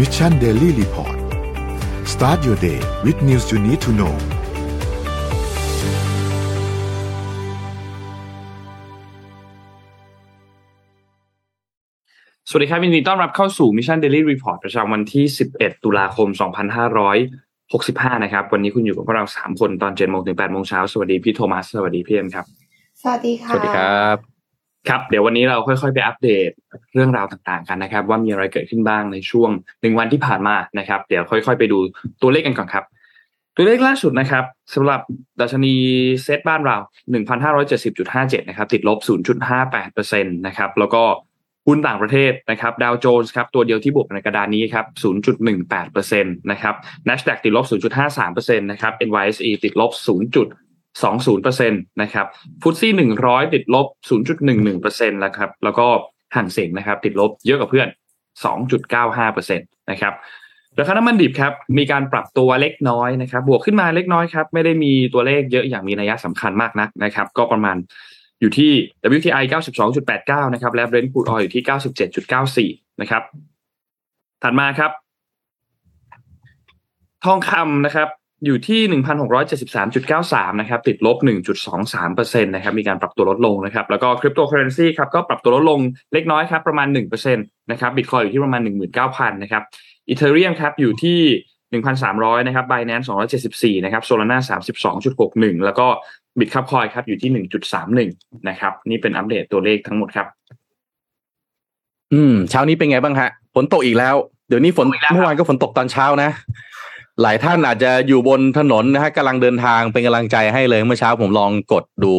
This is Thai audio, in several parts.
Mission Daily Report start your day with news you need to know สวัสดีครับยินดีต้อนรับเข้าสู่ Mission Daily Report ประจำวันที่ 11 ตุลาคม 2565 นะครับ วันนี้คุณอยู่กับพวกเรา 3 คนตอน7โมงถึง8โมงเช้า สวัสดีพี่โทมัส สวัสดีพี่เอ็มครับ สวัสดีค่ะ สวัสดีครับ ครับเดี๋ยววันนี้เราค่อยๆ ไปอัปเดตเรื่องราวต่างๆกันนะครับ ว่ามีอะไรเกิดขึ้นบ้างในช่วงหนึ่งวันที่ผ่านมานะครับ เดี๋ยวค่อยๆ ไปดูตัวเลขกันก่อนครับ ตัวเลขล่าสุดนะครับสำหรับดัชนีเซตบ้านเรา 1,570.57 นะครับ ติดลบ 0.58%นะครับ แล้วก็หุ้นต่างประเทศนะครับดาวโจนส์ครับตัวเดียวที่บวกในกระดานนี้ครับ 0.18%นะครับ NASDAQ ติดลบ 0.53%นะครับ NYSE ติดลบ 0.20%นะครับฟุตซี่100 ติดลบ 0.11%แล้วครับ แล้วก็ห่างเสียงนะครับ ติดลบเยอะกว่าเพื่อน 2.95%นะครับราคาน้ำมันดิบครับมีการปรับตัวเล็กน้อยนะครับบวกขึ้นมาเล็กน้อยครับไม่ได้มีตัวเลขเยอะอย่างมีนัยสำคัญมากนักนะครับก็ประมาณอยู่ที่ WTI 92.89 นะครับและ Brent crude oil อยู่ที่ 97.94 นะครับถัดมาครับ ทองคำนะครับ อยู่ที่1,673.93นะครับติดลบ1.23%นะครับมีการปรับตัวลดลงนะครับแล้วก็คริปโตเคอเรนซีครับก็ปรับตัวลดลงเล็กน้อยครับประมาณ1%นะครับบิตคอยน์อยู่ที่ประมาณ19,000นะครับ Ethereum ครับอยู่ที่1,300นะครับ Binance 274นะครับ Solana 32.61แล้วก็ Bitkub Coin ครับอยู่ที่1.31นะครับนี่เป็นอัปเดตตัวเลขทั้งหมดครับ อืมเช้านี้เป็นไงบ้างฮะฝนตกอีกแล้วเดี๋ยวนี้ฝนตกอีกแล้วครับเมื่อวานก็ฝนตกตอนเช้านะ หลายท่านอาจจะอยู่บนถนนนะฮะกำลังเดินทางเป็นกำลังใจให้เลยเมื่อเช้าผมลองกดดู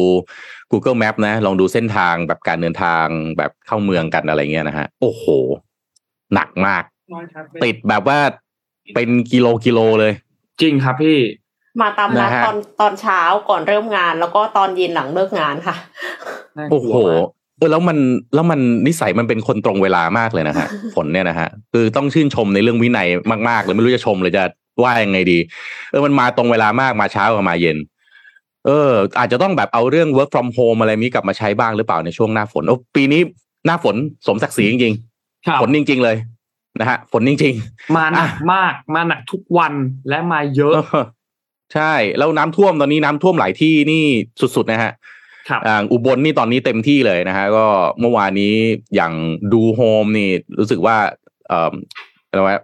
Google Map นะ ลองดูเส้นทางแบบการเดินทางแบบเข้าเมืองกันอะไรเงี้ยนะฮะโอ้โห หนักมาก ติดแบบว่าเป็นกิโลกิโลเลย จริงครับพี่มาตามนัดนะฮะตอนตอนเช้าก่อนเริ่มงาน แล้วก็ตอนเย็นหลังเลิกงานค่ะน่ากโอ้ลัโหวมากเออแล้วมันแล้วมันนิสัยมันเป็นคนตรงเวลามากเลยนะฮะฝนเนี่ยนะฮะคือต้องชื่นชมในเรื่องวินัยมากๆเลยไม่รู้จะชมเลยจะ ว่ายังไงดี เออมันมาตรงเวลามากมาเช้ากับมาเย็น เออ อาจจะต้องแบบเอาเรื่อง work from home อะไรนี้กลับมาใช้บ้างหรือเปล่าในช่วงหน้าฝนโอ้ปีนี้หน้าฝนสมศักดิ์ศรีจริงครับๆฝนจริง ๆ เลยนะฮะฝนจริงมาหนักอะมากมาหนักทุกวันและมาเยๆอะเออใช่ แล้วน้ำท่วมตอนนี้น้ำท่วมหลายที่นี่สุดๆนะฮะครับอ่าอุบลนี่ตอนนี้เต็มที่เลยนะฮะก็เมื่อวานนี้อย่างดูโฮมนี่รู้สึกว่า เอ่ออะไรวะ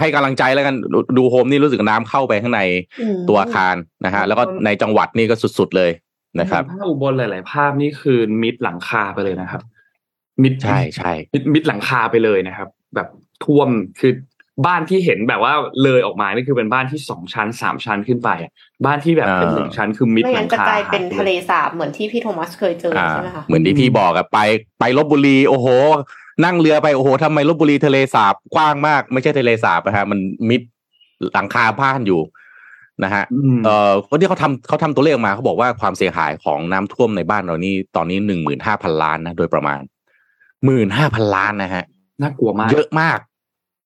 ให้กำลังใจแล้วกันดูดูโฮมนี่รู้สึกน้ำเข้าไปข้างในอืมตัวอาคารนะฮะแล้วก็ในจังหวัดนี่ก็สุดๆเลยนะครับภาพอุบลหลาย ๆ ภาพนี่คือมิดหลังคาไปเลยนะครับ มิดใช่ใช่มิดมิดหลังคาไปเลยนะครับ แบบท่วมคือบ้านที่เห็นแบบว่าเลยออกมานี่คือเป็นบ้านที่สองชั้นสามชั้นขึ้นไปอะบ้านที่แบบเป็นหนึ่งชั้นคือมิดไม่หลังั้นงจะคากลายเป็นหทะเลยสาบเหมือนที่พี่โทมัสเคยเจออ่าใช่ไหมคะเหมือนที่พี่บอกอะไปไปลบบุรีโอ้โห นั่งเรือไปโอ้โหทำไมลบบุรีทะเลสาบกว้างมาก ไม่ใช่ทะเลสาบนะฮะมันมิดหลังคาบ้านอยู่นะฮะอืมเอ่อคนที่เขาทำเขาทำตัวเลขออกมาเขาบอกว่าความเสียหายของน้ำท่วมในบ้านเรานี่ตอนนี้หนึ่งหมื่นห้าพันล้านนะโดยประมาณหมื่นห้าพันล้านนะฮะน่ากลัวมาก เยอะมาก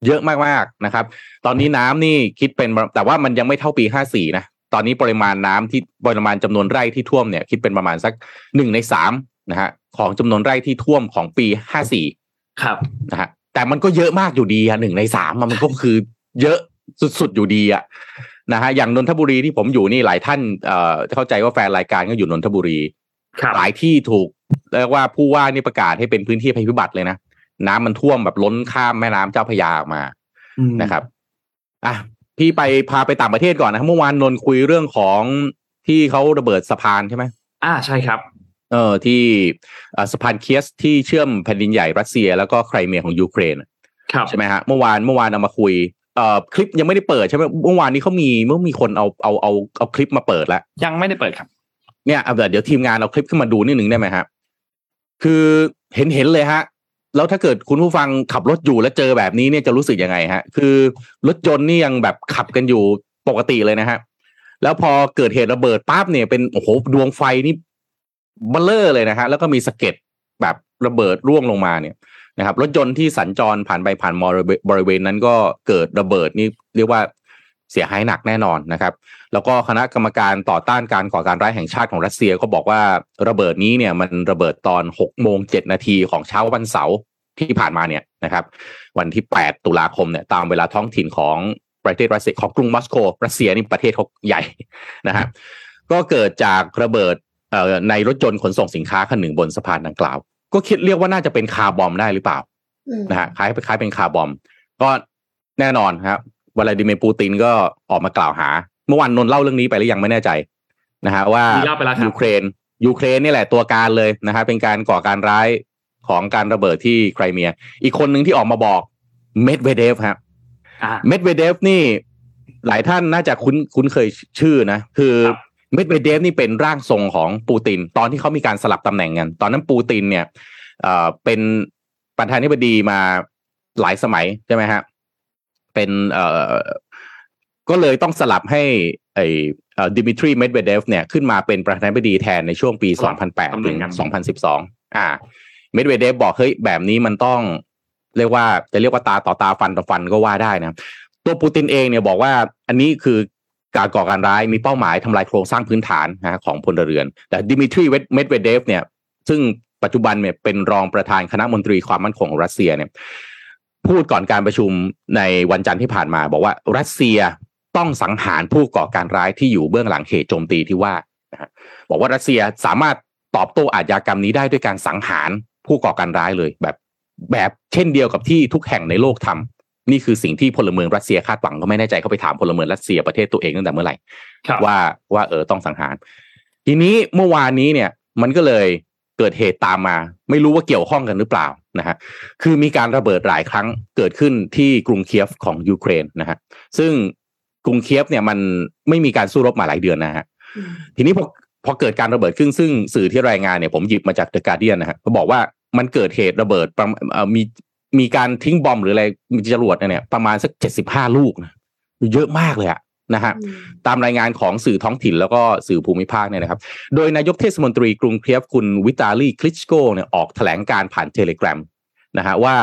เยอะมากๆนะครับ ตอนนี้น้ำนี่คิดเป็นแต่ว่ามันยังไม่เท่าปีห้าสี่นะตอนนี้ปริมาณน้ำที่ปริมาณจำนวนไร่ที่ท่วมเนี่ย คิดเป็นประมาณสักหนึ่งในสามนะฮะของจำนวนไร่ที่ท่วมของปีห้าสี่ ครับนะฮะแต่มันก็เยอะมากอยู่ดีอะหนึ่งในสามอะมันก็คือเยอะสุดๆอยู่ดีอะนะฮะอย่างนนทบุรีที่ผมอยู่นี่หลายท่านเอ่อเข้าใจว่าแฟนรายการก็อยู่นนทบุรีครับหลายที่ถูกเรียกว่าผู้ว่านี่ประกาศให้เป็นพื้นที่ภัยพิบัติเลยนะน้ำมันท่วมแบบล้นข้ามแม่น้ำเจ้าพระยาออกมาอืมนะครับอะพี่ไปพาไปต่างประเทศก่อนนะครับเมื่อวานนนท์คุยเรื่องของที่เขาระเบิดสะพานใช่ไหมอ่าใช่ครับ เออที่เอ่อสะพานเคียสที่เชื่อมแผ่นดินใหญ่รัสเซีย แล้วก็ไครเมียของยูเครนครับใช่ไหมฮะเมื่อวานเมื่อวานเอามาคุยเอ่อคลิปยังไม่ได้เปิดใช่ไหมเมื่อวานนี้เขามีเมื่อมีคนเอาเอาเอาเอาคลิปมาเปิดแล้วยังไม่ได้เปิดครับ เนี่ยเอาเดี๋ยวทีมงานเอาคลิปขึ้นมาดูนิดหนึ่งได้ไหมฮะคือเห็นเห็นเลยฮะ แล้วถ้าเกิดคุณผู้ฟังขับรถอยู่แล้วเจอแบบนี้เนี่ยจะรู้สึกยังไงฮะ คือรถยนต์นี่ยังแบบขับกันอยู่ปกติเลยนะฮะแล้วพอเกิดเหตุระเบิดปั๊บเนี่ยเป็นโอ้โหดวงไฟนี่ เบลเลอร์เลยนะฮะแล้วก็มีสะเก็ดแบบระเบิดร่วงลงมาเนี่ยนะครับรถยนต์ที่สัญจรผ่านไปผ่านมาบริเวณนั้นก็เกิดระเบิดนี่เรียกว่าเสียหายหนักแน่นอนนะครับ แล้วก็คณะกรรมการต่อต้านการก่อการร้ายแห่งชาติของรัสเซียก็บอกว่าระเบิดนี้เนี่ยมันระเบิดตอน6โมง7นาทีของเช้าวันเสาร์ที่ผ่านมาเนี่ยนะครับวันที่ 8 ตุลาคมเนี่ยตามเวลาท้องถิ่นของประเทศรัสเซียของกรุงมอสโกรัสเซียนี่ประเทศเขาใหญ่นะฮะก็เกิดจากระเบิด ในรถยนต์ขนส่งสินค้าคันหนึ่งบนสะพานดังกล่าว ก็คิดเรียกว่าน่าจะเป็น car bomb ได้หรือเปล่าอืมนะฮะคล้ายคล้ายเป็น car bomb ก็แน่นอนครับวลาดิเมียร์ปูตินก็ออกมากล่าวหา เมื่อวานนนท์เล่าเรื่องนี้ไปหรือยังไม่แน่ใจนะฮะว่ามีเล่าไปแล้วครับยูเครนยูเครนนี่แหละตัวการเลยนะฮะเป็นการก่อการร้ายของการระเบิดที่ไครเมีย อีกคนหนึ่งที่ออกมาบอกเมดเวเดฟครับอ่าเมดเวเดฟนี่หลายท่านน่าจะคุ้นคุ้นเคยชื่อนะ คือครับ เมดเวเดฟนี่เป็นร่างทรงของปูติน ตอนที่เขามีการสลับตำแหน่งกัน ตอนนั้นปูตินเนี่ยเอ่อเป็นประธานาธิบดีมาหลายสมัยใช่ไหมฮะเป็นเอ่อก็เลยต้องสลับให้ไอ้ดิมิทรีเมดเวเดฟเนี่ยขึ้นมาเป็นประธานาธิบดีแทนในช่วงปี2008ถึง2012 สลับตำแหถึน่งงกัน อ่าเมดเวเดฟบอกเฮ้ยแบบนี้มันต้องเรียกว่าจะเรียกว่าตาต่อตาฟันต่อฟันก็ว่าได้นะ ตัวปูตินเองเนี่ยบอกว่าอันนี้คือ การก่อการร้ายมีเป้าหมายทำลายโครงสร้างพื้นฐานนะของพลเรือน แต่ดิมิทรีเมดเวเดฟเนี่ยซึ่งปัจจุบันเนี่ยเป็นรองประธานคณะมนตรีความมั่นคงของรัสเซียเนี่ยพูดก่อนการประชุมในวันจันทร์ที่ผ่านมา บอกว่ารัสเซียต้องสังหารผู้ก่อการร้ายที่อยู่เบื้องหลังเหตุโจมตีที่ว่าบอกว่ารัสเซียสามารถตอบโต้อาชญากรรมนี้ได้ด้วยการสังหารผู้ก่อการร้ายเลยแบบแบบเช่นเดียวกับที่ทุกแห่งในโลกทำ นี่คือสิ่งที่พลเมืองรัสเซียคาดหวังก็ไม่แน่ใจเขาไปถามพลเมืองรัสเซียประเทศตัวเองตั้งแต่เมื่อไหร่ครับว่าว่าเออต้องสังหาร ทีนี้เมื่อวานนี้เนี่ย มันก็เลยเกิดเหตุตามมา ไม่รู้ว่าเกี่ยวข้องกันหรือเปล่านะฮะคือมีการระเบิดหลายครั้งเกิดขึ้นที่กรุงเคียฟของยูเครนนะฮะซึ่งกรุงเคียฟเนี่ยมันไม่มีการสู้รบมาหลายเดือนนะฮะอืมทีนี้พอพอเกิดการระเบิดขึ้นซึ่งสื่อที่รายงานเนี่ยผมหยิบมาจากเดอะการเดียนนะฮะเขาบอกว่ามันเกิดเหตุระเบิดประมาณเอ่อ มีมีการทิ้งบอมหรืออะไรมีจรวดเนี่ยประมาณสักเจ็ดสิบห้าลูกนะเยอะมากเลยอะนะฮะอืมตามรายงานของสื่อท้องถิ่นแล้วก็สื่อภูมิภาคเนี่ยนะครับ โดยนายกเทศมนตรีกรุงเคียฟคุณวิตาลีคลิชโกเนี่ยออกแถลงการณ์ผ่านเทเลแกรมนะฮะว่า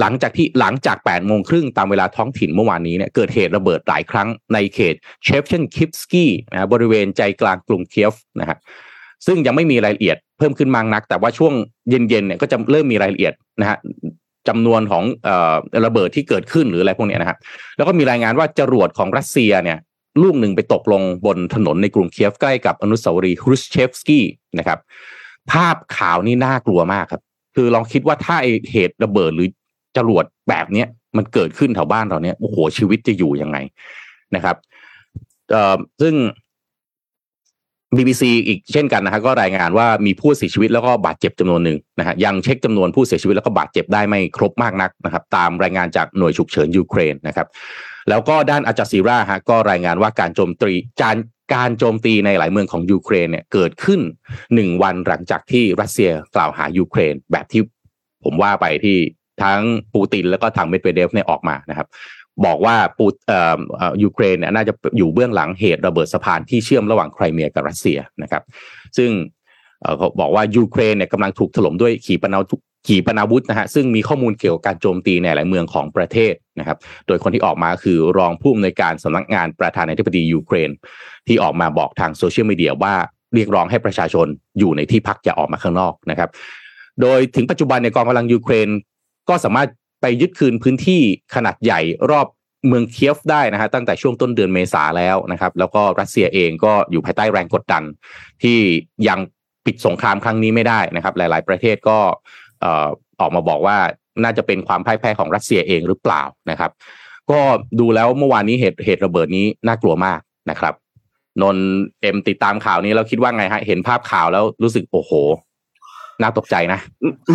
หลังจากที่หลังจาก8โมงครึ่งตามเวลาท้องถิ่นเมื่อวานนี้เนี่ยเกิดเหตุระเบิดหลายครั้งในเขตเชฟเชนคิฟสกี้นะฮะบริเวณใจกลางกรุงเคียฟนะฮะซึ่งยังไม่มีรายละเอียดเพิ่มขึ้นมากนัก แต่ว่าช่วงเย็นๆเนี่ยก็จะเริ่มมีรายละเอียดนะฮะ จำนวนของระเบิดที่เกิดขึ้นหรืออะไรพวกนี้นะฮะแล้วก็มีรายงานว่าจรวดของรัสเซียเนี่ยลูกหนึ่งไปตกลงบนถนนในกรุงเคียฟใกล้กับอนุสาวรีย์ฮรุสเชฟสกี้นะครับ ภาพข่าวนี่น่ากลัวมากครับ คือลองคิดว่าถ้าไอเหตุระเบิดหรือจรวดแบบเนี้ยมันเกิดขึ้นแถวบ้านเราเนี่ยโอ้โหชีวิตจะอยู่ยังไงนะครับเอ่อซึ่ง BBC อีกเช่นกันนะฮะก็รายงานว่ามีผู้เสียชีวิตแล้วก็บาดเจ็บจำนวนหนึ่งนะฮะยังเช็คจำนวนผู้เสียชีวิตแล้วก็บาดเจ็บได้ไม่ครบมากนักนะครับตามรายงานจากหน่วยฉุกเฉินยูเครนนะครับแล้วก็ด้านอัลจาซีราฮะก็รายงานว่าการโจมตีการการโจมตีในหลายเมืองของยูเครนเนี่ยเกิดขึ้นหนึ่งวันหลังจากที่รัสเซียกล่าวหายูเครน แบบที่ผมว่าไปที่ทั้งปูตินแล้วก็ทางเมดเวเดฟเนี่ยออกมานะครับ บอกว่าปูเอ่อยูเครนเนี่ยน่าจะอยู่เบื้องหลังเหตุระเบิดสะพานที่เชื่อมระหว่างไครเมียกับรัสเซียนะครับ ซึ่งเขาบอกว่ายูเครนเนี่ยกำลังถูกถล่มด้วยขีปนาวุธขีปนาวุธนะฮะซึ่งมีข้อมูลเกี่ยวกับการโจมตีในหลายเมืองของประเทศนะครับ โดยคนที่ออกมาคือรองผู้อำนวยการสำนักงานประธานาธิบดียูเครน ที่ออกมาบอกทางโซเชียลมีเดียว่าเรียกร้องให้ประชาชนอยู่ในที่พักอย่าออกมาข้างนอกนะครับ โดยถึงปัจจุบันในกองกำลังยูเครนก็สามารถ ไปยึดคืนพื้นที่ขนาดใหญ่รอบเมืองเคียฟได้นะฮะตั้งแต่ช่วงต้นเดือนเมษาแล้วนะครับ แล้วก็รัสเซียเองก็อยู่ภายใต้แรงกดดัน ที่ยังปิดสงครามครั้งนี้ไม่ได้นะครับ หลาย ๆ ประเทศก็ออกมาบอกว่าน่าจะเป็นความพ่ายแพ้ของรัสเซียเองหรือเปล่านะครับ ก็ดูแล้วเมื่อวานนี้เหตุเหตุระเบิดนี้น่ากลัวมากนะครับ นนท์เอ็มติดตามข่าวนี้แล้วคิดว่าไงฮะเห็นภาพข่าวแล้วรู้สึกโอ้โหน่าตกใจนะ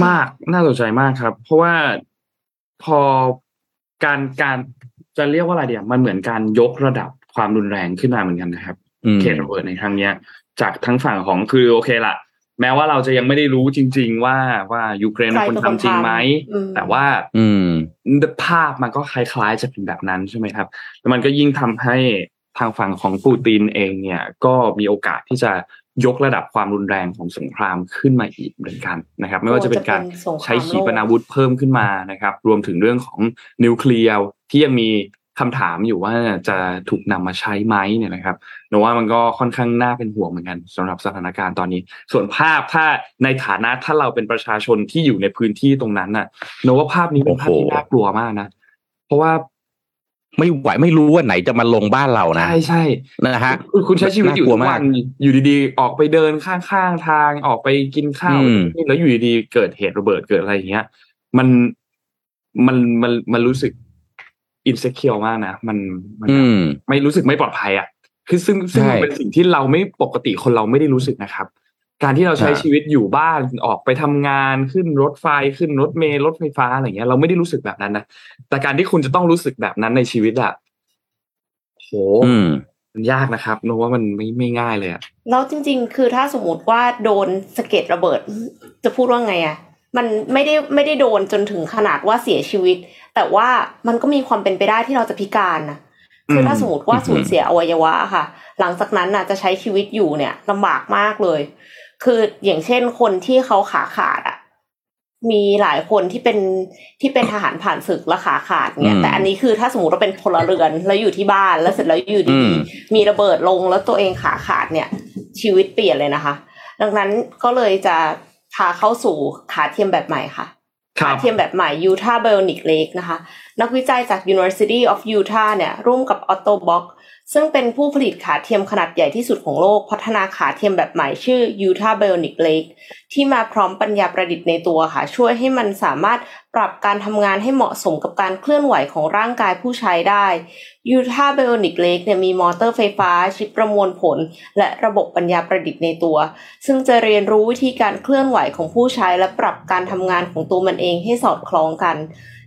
มากน่าสนใจมากครับ เพราะว่า พอการการจะเรียกว่าอะไรเดียวมันเหมือนการยกระดับความรุนแรงขึ้นมาเหมือนกันนะครับอืมเหตุระเบิดในครั้งเนี้ย จากทั้งฝั่งของคือโอเคละแม้ว่าเราจะยังไม่ได้รู้จริง ๆ ว่าว่ายูเครนเป็นคนทำจริงไหมอืมแต่ว่า อืมภาพมันก็คล้ายๆจะเป็นแบบนั้นใช่ไหมครับแล้วมันก็ยิ่งทำให้ทางฝั่งของปูตินเองเนี่ย ก็มีโอกาสที่จะ ยกระดับความรุนแรงของสงครามขึ้นมาอีกเหมือนกันนะครับ ไม่ว่าจะเป็นการใช้ขีปนาวุธเพิ่มขึ้นมานะครับ รวมถึงเรื่องของนิวเคลียร์ที่ยังมีคำถามอยู่ว่าจะถูกนำมาใช้ไหมเนี่ยนะครับหนูว่ามันก็ค่อนข้างน่าเป็นห่วงเหมือนกันสำหรับสถานการณ์ตอนนี้ ส่วนภาพถ้าในฐานะถ้าเราเป็นประชาชนที่อยู่ในพื้นที่ตรงนั้นน่ะหนูว่าภาพนี้เป็นภาพที่โอ้โหน่ากลัวมากนะ เพราะว่า ไม่ไหวไม่รู้ว่าไหนจะมาลงบ้านเรานะ ใช่ใช่นะฮะคุณคุณใช้ชีวิตอยู่น่ากลัวทุกมาวักนอยู่ดีๆ ออกไปเดินข้างๆทางออกไปกินข้าวอืมแล้วอยู่ดีๆเกิดเหตุระเบิดเกิดอะไรอย่างเงี้ย มันมันมันมันรู้สึกอินเซคิวมากนะมันมันอืมไม่รู้สึกไม่ปลอดภัยอะคือซึ่งซึ่งใช่มันเป็นสิ่งที่เราไม่ปกติคนเราไม่ได้รู้สึกนะครับ การที่เราใช้ครับชีวิตอยู่บ้านออกไปทำงานขึ้นรถไฟขึ้นรถเมล์รถไฟฟ้าอะไรเงี้ยเราไม่ได้รู้สึกแบบนั้นนะแต่การที่คุณจะต้องรู้สึกแบบนั้นในชีวิตอะโหอืมมันยากนะครับโนว่ามันไม่ไม่ง่ายเลยอะแล้วจริง ๆ คือถ้าสมมติว่าโดนสะเก็ดระเบิด จะพูดว่าไงอะมันไม่ได้ไม่ได้โดนจนถึงขนาดว่าเสียชีวิต แต่ว่ามันก็มีความเป็นไปได้ที่เราจะพิการนะคือถ้าสมมติว่าอืมสูญเสียอวัยวะค่ะ หลังจากนั้นน่ะจะใช้ชีวิตอยู่เนี่ยลำบากมากเลย คืออย่างเช่นคนที่เขาขาขาดอะมีหลายคนที่เป็นที่เป็นทหารผ่านศึกและขาขาดเนี่ยอืมแต่อันนี้คือถ้าสมมติเราเป็นพลเรือนแล้วอยู่ที่บ้านแล้วเสร็จแล้วอยู่อืดีมๆมีระเบิดลงแล้วตัวเองขาขาดเนี่ย ชีวิตเปลี่ยนเลยนะคะ ดังนั้นก็เลยจะพาเข้าสู่ขาเทียมแบบใหม่ค่ะขาเทียมแบบใหม่ Utah Bionic Leg นะคะ นักวิจัยจาก University of Utah เนี่ย ร่วมกับ Autobox ซึ่งเป็นผู้ผลิตขาเทียมขนาดใหญ่ที่สุดของโลก พัฒนาขาเทียมแบบใหม่ชื่อ Utah Bionic Leg ที่มาพร้อมปัญญาประดิษฐ์ในตัวค่ะ ช่วยให้มันสามารถปรับการทำงานให้เหมาะสมกับการเคลื่อนไหวของร่างกายผู้ใช้ได้ Utah Bionic Leg เนี่ยมีมอเตอร์ไฟฟ้า ชิปประมวลผล และระบบปัญญาประดิษฐ์ในตัว ซึ่งจะเรียนรู้วิธีการเคลื่อนไหวของผู้ใช้ และปรับการทำงานของตัวมันเองให้สอดคล้องกัน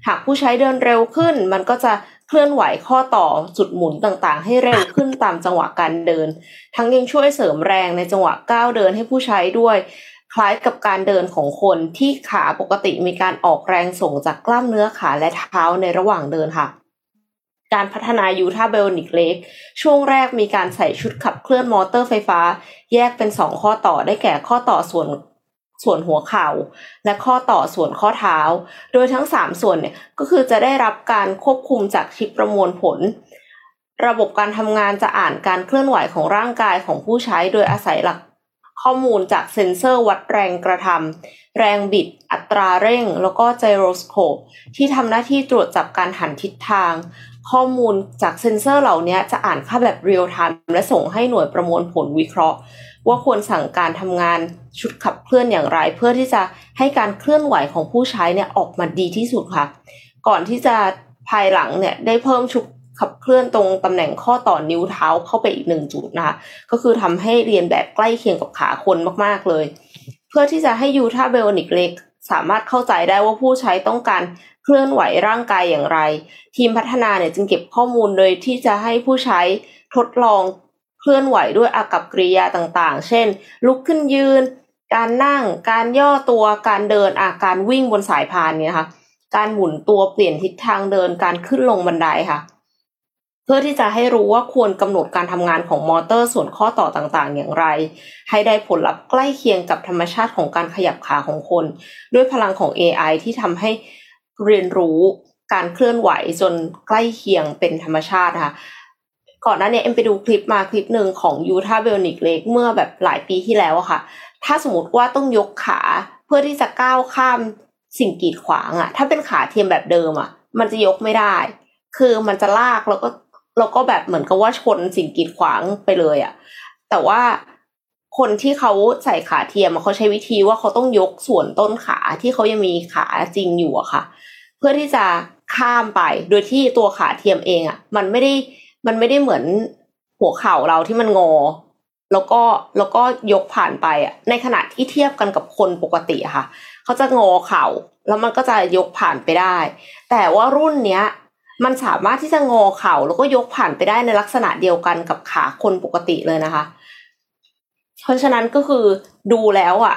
หากผู้ใช้เดินเร็วขึ้น มันก็จะ เคลื่อนไหวข้อต่อจุดหมุนต่างๆ ให้เร็วขึ้นตามจังหวะการเดิน ทั้งยังช่วยเสริมแรงในจังหวะก้าวเดินให้ผู้ใช้ด้วย คล้ายกับการเดินของคนที่ขาปกติมีการออกแรงส่งจากกล้ามเนื้อขาและเท้าในระหว่างเดินค่ะการพัฒนา Utah Bionic Leg ช่วงแรกมีการใส่ชุดขับเคลื่อนมอเตอร์ไฟฟ้า แยกเป็นสองข้อต่อได้แก่ข้อต่อส่วน ส่วนหัวเข่า และข้อต่อส่วนข้อเท้า โดยทั้งสามส่วนเนี่ยก็คือจะได้รับการควบคุมจากชิปประมวลผล ระบบการทำงานจะอ่านการเคลื่อนไหวของร่างกายของผู้ใช้โดยอาศัยหลักข้อมูลจากเซ็นเซอร์วัดแรงกระทำแรงบิด อัตราเร่ง แล้วก็ gyroscope ที่ทำหน้าที่ตรวจจับการหันทิศทาง ข้อมูลจากเซ็นเซอร์เหล่านี้จะอ่านค่าแบบเรียลไทม์และส่งให้หน่วยประมวลผลวิเคราะห์ ว่าควรสั่งการทำงานชุดขับเคลื่อนอย่างไร เพื่อที่จะให้การเคลื่อนไหวของผู้ใช้เนี่ยออกมาดีที่สุดค่ะ ก่อนที่จะภายหลังเนี่ยได้เพิ่มชุดขับเคลื่อนตรงตำแหน่งข้อต่อนิ้วเท้าเข้าไปอีกหนึ่งจุดนะคะก็คือทำให้เรียนแบบใกล้เคียงกับขาคนมากๆเลย เพื่อที่จะให้ยูท่าเบลนิกเล็กสามารถเข้าใจได้ว่าผู้ใช้ต้องการเคลื่อนไหวร่างกายอย่างไร ทีมพัฒนาเนี่ยจึงเก็บข้อมูลโดยที่จะให้ผู้ใช้ทดลอง เคลื่อนไหวด้วยอากับกริยาต่างๆ เช่น ลุกขึ้นยืน การนั่ง การย่อตัว การเดินอาการวิ่งบนสายพานเนี่ยค่ะการหมุนตัวเปลี่ยนทิศทางเดินการขึ้นลงบันไดค่ะ เพื่อที่จะให้รู้ว่าควรกำหนดการทำงานของมอเตอร์ส่วนข้อต่อต่างๆ อย่างไร ให้ได้ผลลัพธ์ใกล้เคียงกับธรรมชาติของการขยับขาของคน ด้วยพลังของ AI ที่ทำให้เรียนรู้การเคลื่อนไหวจนใกล้เคียงเป็นธรรมชาติค่ะ ก่อนหน้านี้เอ็มไปดูคลิปมาคลิปหนึ่งของ Utah Bionic Leg เมื่อแบบหลายปีที่แล้วอะค่ะ ถ้าสมมติว่าต้องยกขาเพื่อที่จะก้าวข้ามสิ่งกีดขวางอะถ้าเป็นขาเทียมแบบเดิมอะมันจะยกไม่ได้ คือมันจะลากแล้วก็แล้วก็แบบเหมือนกับว่าชนสิ่งกีดขวางไปเลยอะแต่ว่าคนที่เขาใส่ขาเทียมเขาใช้วิธีว่าเขาต้องยกส่วนต้นขาที่เขายังมีขาจริงอยู่อะค่ะ เพื่อที่จะข้ามไปโดยที่ตัวขาเทียมเองอะมันไม่ได้ มันไม่ได้เหมือนหัวเข่าเราที่มันงอ แล้วก็แล้วก็ยกผ่านไปอะในขณะที่เทียบกันกับคนปกติค่ะ เขาจะงอเข่า แล้วมันก็จะยกผ่านไปได้ แต่ว่ารุ่นเนี้ยมันสามารถที่จะงอเข่า แล้วก็ยกผ่านไปได้ในลักษณะเดียวกันกับขาคนปกติเลยนะคะ เพราะฉะนั้นก็คือดูแล้วอะ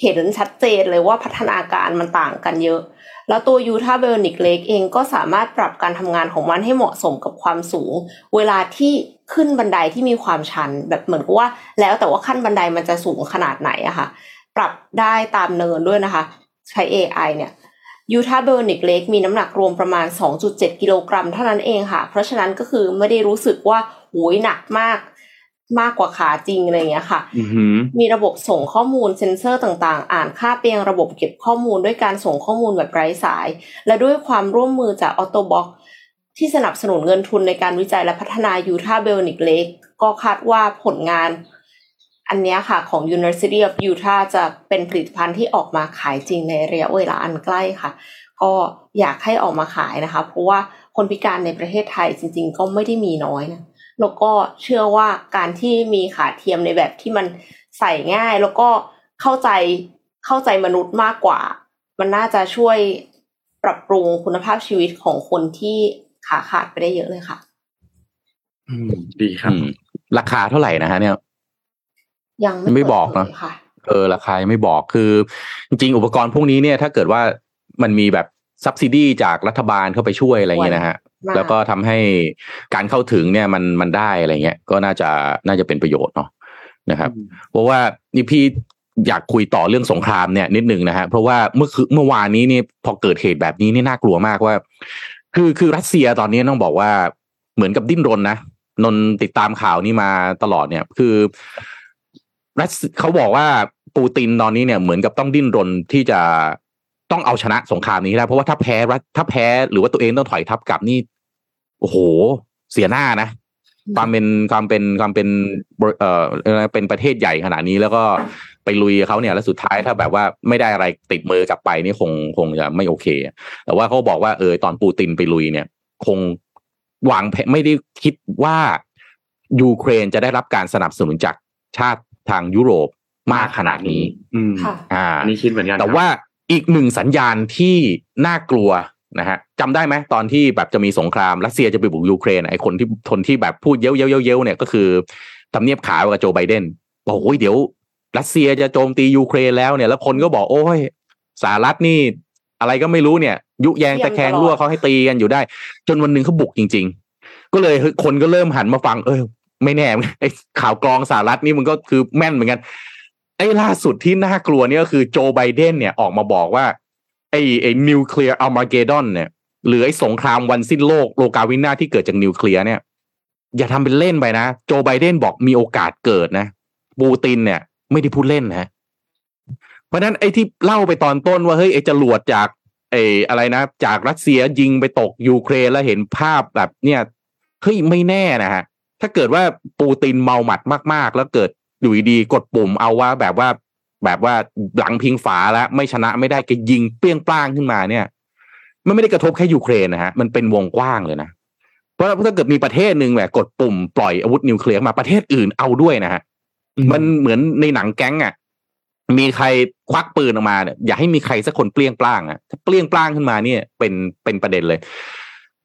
เห็นชัดเจนเลยว่าพัฒนาการมันต่างกันเยอะ แล้วตัวยูทาเบลนิกเลกเองก็สามารถปรับการทำงานของมันให้เหมาะสมกับความสูง เวลาที่ขึ้นบันไดที่มีความชัน แบบเหมือนกับว่า แล้วแต่ว่าขั้นบันไดมันจะสูงขนาดไหนอะค่ะ ปรับได้ตามเนินด้วยนะคะ ใช้ AI เนี่ย Utah Bionic Leg มีน้ำหนักรวมประมาณ 2.7 กิโลกรัมเท่านั้นเองค่ะ เพราะฉะนั้นก็คือไม่ได้รู้สึกว่าโหยหนักมาก มากกว่าขาจริงอะไรเงี้ยค่ะมีระบบส่งข้อมูลเซ็นเซอร์ต่างๆ อ่านค่าไปยังระบบเก็บข้อมูลด้วยการส่งข้อมูลแบบไร้สาย และด้วยความร่วมมือจาก Ottobock ที่สนับสนุนเงินทุนในการวิจัยและพัฒนา Utah Bionic Legก็คาดว่าผลงาน อันนี้ค่ะของ University of Utah จะเป็นผลิตภัณฑ์ที่ออกมาขายจริงในระยะเวลาอันใกล้ค่ะ ก็อยากให้ออกมาขายนะคะ เพราะว่าคนพิการในประเทศไทยจริง ๆ ก็ไม่ได้มีน้อยนะ แล้วก็เชื่อว่าการที่มีขาเทียมในแบบที่มันใส่ง่าย แล้วก็เข้าใจเข้าใจมนุษย์มากกว่า มันน่าจะช่วยปรับปรุงคุณภาพชีวิตของคนที่ขาขาดไปได้เยอะเลยค่ะ อืม ดีครับราคาเท่าไหร่นะฮะ เนี่ย ยังไม่ไม่บอกเนาะค่ะเออราคายังไม่บอกคือ จริงๆอุปกรณ์พวกนี้เนี่ย ถ้าเกิดว่ามันมีแบบซับซิดีจากรัฐบาลเข้าไปช่วยอะไรเงี้ยนะฮะมาก แล้วก็ทำให้การเข้าถึงเนี่ยมันมันได้อะไรเงี้ยก็น่าจะน่าจะเป็นประโยชน์เนาะนะครับ เพราะว่านี่พี่อยากคุยต่อเรื่องสงครามเนี่ยนิดหนึ่งนะฮะเพราะว่าเมื่อคือเมื่อวานนี้เนี่ยพอเกิดเหตุแบบนี้นี่น่ากลัวมากว่า คือคือรัสเซียตอนนี้ต้องบอกว่าเหมือนกับดิ้นรนนะนนติดตามข่าวนี้มาตลอดเนี่ย คือรัสเขาบอกว่าปูตินตอนนี้เนี่ยเหมือนกับต้องดิ้นรนที่จะต้องเอาชนะสงครามนี้ให้ได้เพราะว่าถ้าแพ้รัสถ้าแพ้หรือว่าตัวเองต้องถอยทับกลับนี่ โอ้โห เสียหน้านะความเป็นความเป็นความเป็นเอ่อเอ่อเป็นประเทศใหญ่ขนาดนี้แล้วก็ไปลุยกับเขาเนี่ยแล้วสุดท้ายถ้าแบบว่าไม่ได้อะไรติดมือกลับไปนี่คงคงจะไม่โอเค แต่ว่าเขาบอกว่าเออตอนปูตินไปลุยเนี่ย คงวางแผนไม่ได้คิดว่ายูเครนจะได้รับการสนับสนุนจากชาติทางยุโรปมากขนาดนี้ อืมค่ะอ่าอันนี้คิดเหมือนกันแต่ว่าอีกหนึ่งสัญญาณที่น่ากลัว นะฮะจำได้ไหมตอนที่แบบจะมีสงครามรัสเซียจะไปบุกยูเครนไอ้คนที่ทนที่แบบพูดเย้ยวเย้ยวเย้ยวเนี่ยก็คือทำเนียบขาวกับโจไบเดนบอกโอ้ยเดี๋ยว รัสเซียจะโจมตียูเครนแล้วเนี่ย แล้วคนก็บอกโอ้ยสหรัฐนี่ อะไรก็ไม่รู้เนี่ย ยุแยงตะแคงรั่วเขาให้ตีกันอยู่ได้ จนวันหนึ่งเขาบุกจริง ๆ ก็เลยเฮ้ยคนก็เริ่มหันมาฟัง เออไม่แน่ไอ้ข่าวกรองสหรัฐนี่มันก็คือแม่นเหมือนกันไอ้ล่าสุดที่น่ากลัวเนี่ยก็คือโจไบเดนเนี่ยออกมาบอกว่า ไอ้ไอ้ nuclear Armageddon เนี่ยหรือไอ้สงครามวันสิ้นโลกโลกาวินาที่เกิดจากนิวเคลียร์เนี่ย อย่าทำเป็นเล่นไปนะ โจไบเดนบอกมีโอกาสเกิดนะปูตินเนี่ย ไม่ได้พูดเล่นนะเพราะนั้นไอ้ที่เล่าไปตอนต้นว่าเฮ้ยไอ้จรวดจากไอ้อะไรนะจากรัสเซียยิงไปตกยูเครนแล้วเห็นภาพแบบเนี่ยเฮ้ยไม่แน่นะฮะถ้าเกิดว่าปูตินเมาหมัดมาก ๆ แล้วเกิดอยู่ดีกดปุ่มเอาว่าแบบว่า แบบว่าหลังพิงฝาแล้วไม่ชนะไม่ได้ก็ยิงเปรี้ยงปร้างขึ้นมาเนี่ยมันไม่ได้กระทบแค่ยูเครนนะฮะมันเป็นวงกว้างเลยนะเพราะถ้าเกิดมีประเทศหนึ่งแบบกดปุ่มปล่อยอาวุธนิวเคลียร์มาประเทศอื่นเอาด้วยนะฮะมันเหมือนในหนังแก๊งอะมีใครควักปืนออกมาเนี่ยอย่าให้มีใครสักคนเปลี่ยงปล้างอะถ้าเปลี่ยงปล้างขึ้นมาเนี่ย เป็นเป็นประเด็นเลย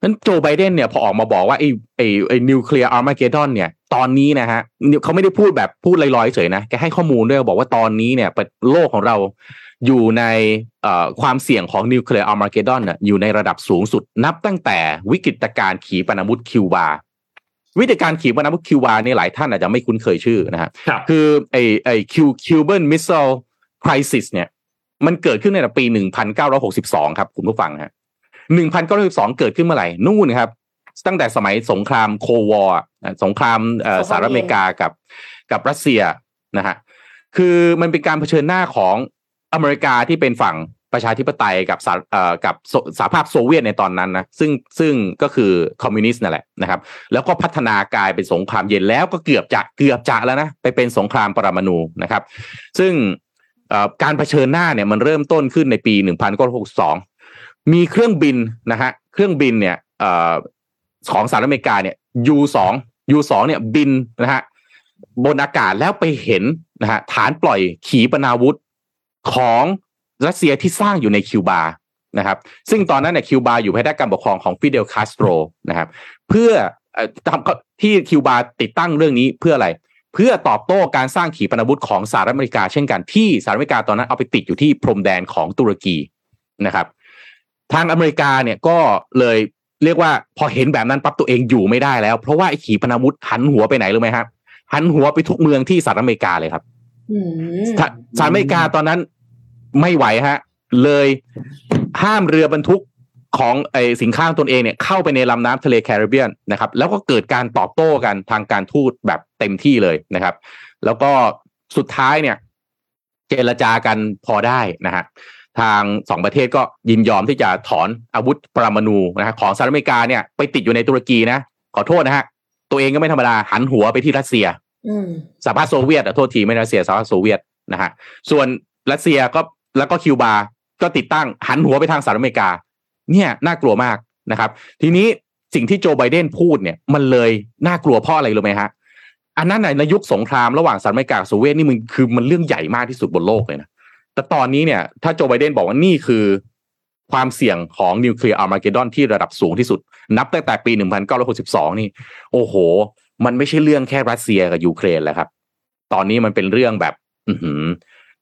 นั้นโจไบเดนเนี่ยพอออกมาบอกว่าไอ้ไอ้ไอ้นิวเคลียร์อาร์มาเกดอนเนี่ยตอนนี้นะฮะเขาไม่ได้พูดแบบพูดลอยๆเฉยนะแกให้ข้อมูลด้วยบอกว่าตอนนี้เนี่ยโลกของเราอยู่ในเอ่อความเสี่ยงของ nuclear Armageddon เนี่ยอยู่ในระดับสูงสุดนับตั้งแต่วิกฤตการณ์ขีปนาวุธคิวบาวิกฤตการณ์ขีปนาวุธคิวบาเนี่ยหลายท่านอาจจะไม่คุ้นเคยชื่อนะฮะครับคือไอไอ Cu Cuban Missile Crisis เนี่ยมันเกิดขึ้นในปี 1962 ครับคุณผู้ฟังฮะ 1962เกิดขึ้นเมื่อไหร่นู่นครับ ตั้งแต่สมัยสงคราม Cold War สงครามเอ่อสหรัฐอเมริกากับกับรัสเซียนะฮะคือมันเป็นการเผชิญหน้าของอเมริกาที่เป็นฝั่งประชาธิปไตยกับสหเอ่อกับสสหภาพโซเวียตในตอนนั้นนะซึ่งซึ่งก็คือคอมมิวนิสต์นั่นแหละนะครับ แล้วก็พัฒนากลายเป็นสงครามเย็นแล้วก็เกือบจะเกือบจะแล้วนะไปเป็นสงครามปรมาณูนะครับ ซึ่งเอ่อการเผชิญหน้าเนี่ยมันเริ่มต้นขึ้นในปี 1962 มีเครื่องบินนะฮะเครื่องบินเนี่ยอของสหรัฐอเมริกาเนี่ย U2 U2 เนี่ยบินนะฮะบนอากาศแล้วไปเห็นนะฮะฐานปล่อยขีปนาวุธของรัสเซียที่สร้างอยู่ในคิวบานะครับซึ่งตอนนั้นเนี่ยคิวบาอยู่ภายใต้การปกครองของฟิเดลคาสโตรนะครับเพื่อเอ่อทำที่คิวบาติดตั้งเรื่องนี้เพื่ออะไร เพื่อตอบโต้การสร้างขีปนาวุธของสหรัฐอเมริกา เช่นกันที่สหรัฐอเมริกาตอนนั้นเอาไปติดอยู่ที่พรมแดนของตุรกีนะครับ ทางอเมริกาเนี่ยก็เลยเรียกว่าพอเห็นแบบนั้นปั๊บตัวเองอยู่ไม่ได้แล้ว เพราะว่าไอ้ขีปนาวุธหันหัวไปไหนรู้ไหมครับหันหัวไปทุกเมืองที่สหรัฐอเมริกาเลยครับอืมสหสหรัฐอเมริกาตอนนั้นไม่ไหวฮะ เลยห้ามเรือบรรทุกของไอสินค้าตนเองเนี่ยเข้าไปในลำน้ำทะเลแคริบเบียนนะครับ แล้วก็เกิดการตอบโต้กันทางการทูตแบบเต็มที่เลยนะครับ แล้วก็สุดท้ายเนี่ย เจรจากันพอได้นะฮะ ทางสองประเทศก็ยินยอมที่จะถอนอาวุธปรมาณูนะฮะของสหรัฐอเมริกาเนี่ยไปติดอยู่ในตุรกีนะขอโทษนะฮะตัวเองก็ไม่ธรรมดาหันหัวไปที่รัสเซียอืมสหภาพโซเวียตอะโทษทีไม่รัสเซียสหภาพโซเวียตนะฮะส่วนรัสเซียก็แล้วก็คิวบาก็ติดตั้งหันหัวไปทางสหรัฐอเมริกา เนี่ยน่ากลัวมากนะครับ ทีนี้สิ่งที่โจไบเดนพูดเนี่ยมันเลยน่ากลัวเพราะอะไรรู้ไหมฮะอันนั้นในยุคสงครามระหว่างสหรัฐอเมริกากับโซเวียตนี่มันคือมันเรื่องใหญ่มากที่สุดบนโลกเลยนะ แต่ตอนนี้เนี่ย ถ้าโจไบเดนบอกว่านี่คือความเสี่ยงของ nuclear Armageddon ที่ระดับสูงที่สุด นับตั้งแต่ปี 1962 นี่ โอ้โห มันไม่ใช่เรื่องแค่รัสเซียกับยูเครนแล้วครับ ตอนนี้มันเป็นเรื่องแบบ อื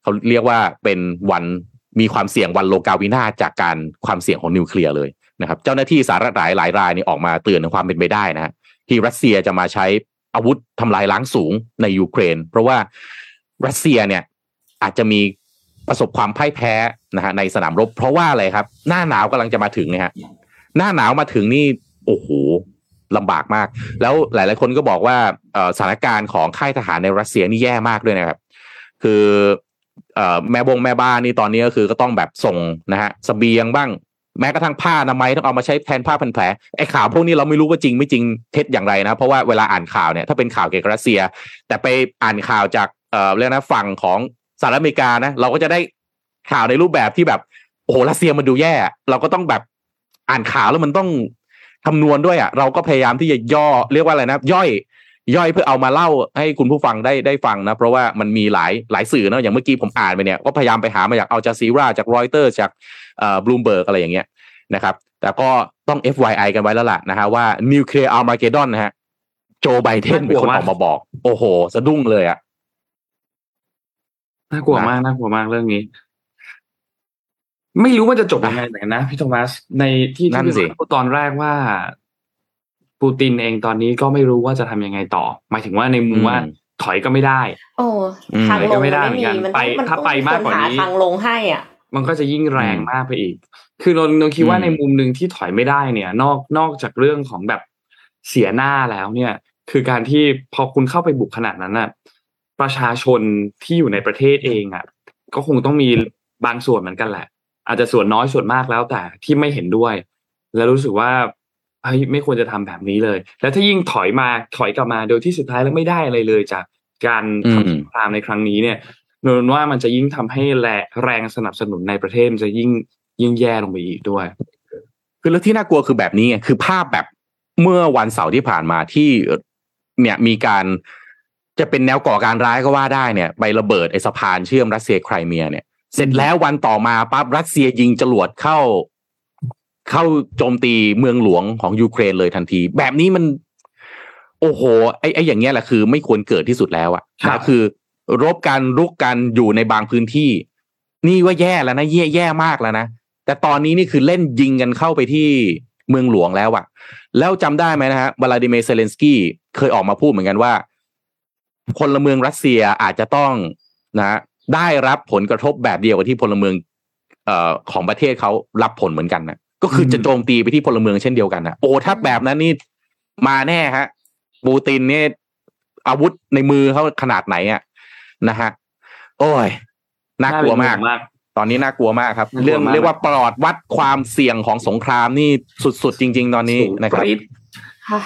เขาเรียกว่าเป็นวันมีความเสี่ยงวันโลกาวินาจากการความเสี่ยงของนิวเคลียร์เลยนะครับ เจ้าหน้าที่สหรัฐหลายหลายรายนี่ออกมาเตือนถึงความเป็นไปได้นะฮะที่รัสเซียจะมาใช้อาวุธทำลายล้างสูงในยูเครน เพราะว่ารัสเซียเนี่ยอาจจะมี ประสบความพ่ายแพ้นะฮะในสนามรบ เพราะว่าอะไรครับ หน้าหนาวกำลังจะมาถึงเนี่ยฮะหน้าหนาวมาถึงนี่โอ้โหลำบากมาก แล้วหลาย ๆ คนก็บอกว่าสถานการณ์ของค่ายทหารในรัสเซียนี่แย่มากด้วยนะครับ คือแม่บงแม่บ้านนี่ตอนนี้ก็คือก็ต้องแบบส่งนะฮะสเบียงบ้าง แม้กระทั่งผ้าอนามัยต้องเอามาใช้แทนผ้าพันแผลไอ้ข่าวพวกนี้เราไม่รู้ว่าจริงไม่จริงเท็จอย่างไรนะ เพราะว่าเวลาอ่านข่าวเนี่ยถ้าเป็นข่าวเกี่ยวกับรัสเซีย แต่ไปอ่านข่าวจากเอ่อเรียกนะฝั่งของ หรัฐอเมริกานะเราก็จะได้ข่าวในรูปแบบที่แบบโอ้โหรัสเซียมันดูแย่ เราก็ต้องแบบอ่านข่าวแล้วมันต้องคำนวณด้วยอะเราก็พยายามที่จะย่อเรียกว่าอะไรนะ ย่อย ย่อยเพื่อเอามาเล่าให้คุณผู้ฟังได้ได้ฟังนะ เพราะว่ามันมีหลายหลายสื่อเนาะอย่างเมื่อกี้ผมอ่านไปเนี่ยก็พยายามไปหามาจากอัลจาซีราจากรอยเตอร์จากเอ่อบลูมเบิร์กอะไรอย่างเงี้ยนะครับ แต่ก็ต้อง FYI กันไว้แล้วล่ะนะฮะว่า nuclear Armageddon นะฮะโจไบเดนเป็นคนออกมาบอก โอ้โห สะดุ้งเลยอะ น่ากลัวมากน่ากลัวมากเรื่องนี้ ไม่รู้ว่าจะจบยังไงเหมือนกันนะพี่โทมัสในที่ที่พี่พูดตอนแรกว่า ปูตินเองตอนนี้ก็ไม่รู้ว่าจะทำยังไงต่อ หมายถึงว่าในมุมว่าถอยก็ไม่ได้ โอ้ทางลงไม่ได้เหมือนกันไปถ้าไปมากกว่านี้ทางลงให้อะ มันก็จะยิ่งแรงมากไปอีก คือนนนคิดว่าในมุมหนึ่งที่ถอยไม่ได้เนี่ย นอกนอกจากเรื่องของแบบเสียหน้าแล้วเนี่ย คือการที่พอคุณเข้าไปบุกขนาดนั้นน่ะ ประชาชนที่อยู่ในประเทศเองอะ ก็คงต้องมีบางส่วนเหมือนกันแหละ อาจจะส่วนน้อยส่วนมากแล้วแต่ที่ไม่เห็นด้วย แล้วรู้สึกว่าเฮ้ยไม่ควรจะทำแบบนี้เลย แล้วถ้ายิ่งถอยมาถอยกลับมาโดยที่สุดท้ายแล้วไม่ได้อะไรเลยจากการทำสงครามในครั้งนี้เนี่ยนนว่ามันจะยิ่งทำให้แรงแรงสนับสนุนในประเทศมันจะยิ่งยิ่งแย่ลงไปอีกด้วย คือแล้วที่น่ากลัวคือแบบนี้คือภาพแบบเมื่อวันเสาร์ที่ผ่านมาที่เนี่ยมีการ จะเป็นแนวก่อการร้ายก็ว่าได้เนี่ยไประเบิดไอสะพานเชื่อมรัสเซียไครเมียเนี่ย เสร็จแล้ววันต่อมาปั๊บรัสเซียยิงจรวดเข้า เข้าโจมตีเมืองหลวงของยูเครนเลยทันที แบบนี้มัน โอ้โหไอ้ไอ้อย่างเงี้ยแหละคือ ไม่ควรเกิดที่สุดแล้วอะนะคือ รบกันรุกกันอยู่ในบางพื้นที่ นี่ว่าแย่แล้วนะแย่แย่มากแล้วนะแต่ตอนนี้นี่คือเล่นยิงกันเข้าไปที่เมืองหลวงแล้วอะแล้วจำได้ไหมนะฮะวลาดิเมียร์เซเลนสกี้เคยออกมาพูดเหมือนกันว่า พลเมืองรัสเซียอาจจะต้องนะได้รับผลกระทบแบบเดียวกับที่พลเมืองเอ่อของประเทศเขารับผลเหมือนกันนะก็คือจะโจมตีไปที่พลเมืองเช่นเดียวกันนะโอ้ถ้าแบบนั้นนี่มาแน่ฮะปูตินเนี่ยอาวุธในมือเขาขนาดไหนอะนะฮะโอ้ยน่ากลัวมากตอนนี้น่ากลัวมากครับ เรื่องเรียกว่าปลอดวัดความเสี่ยงของสงครามนี่สุดๆจริง ๆ ตอนนี้นะครับค่ะ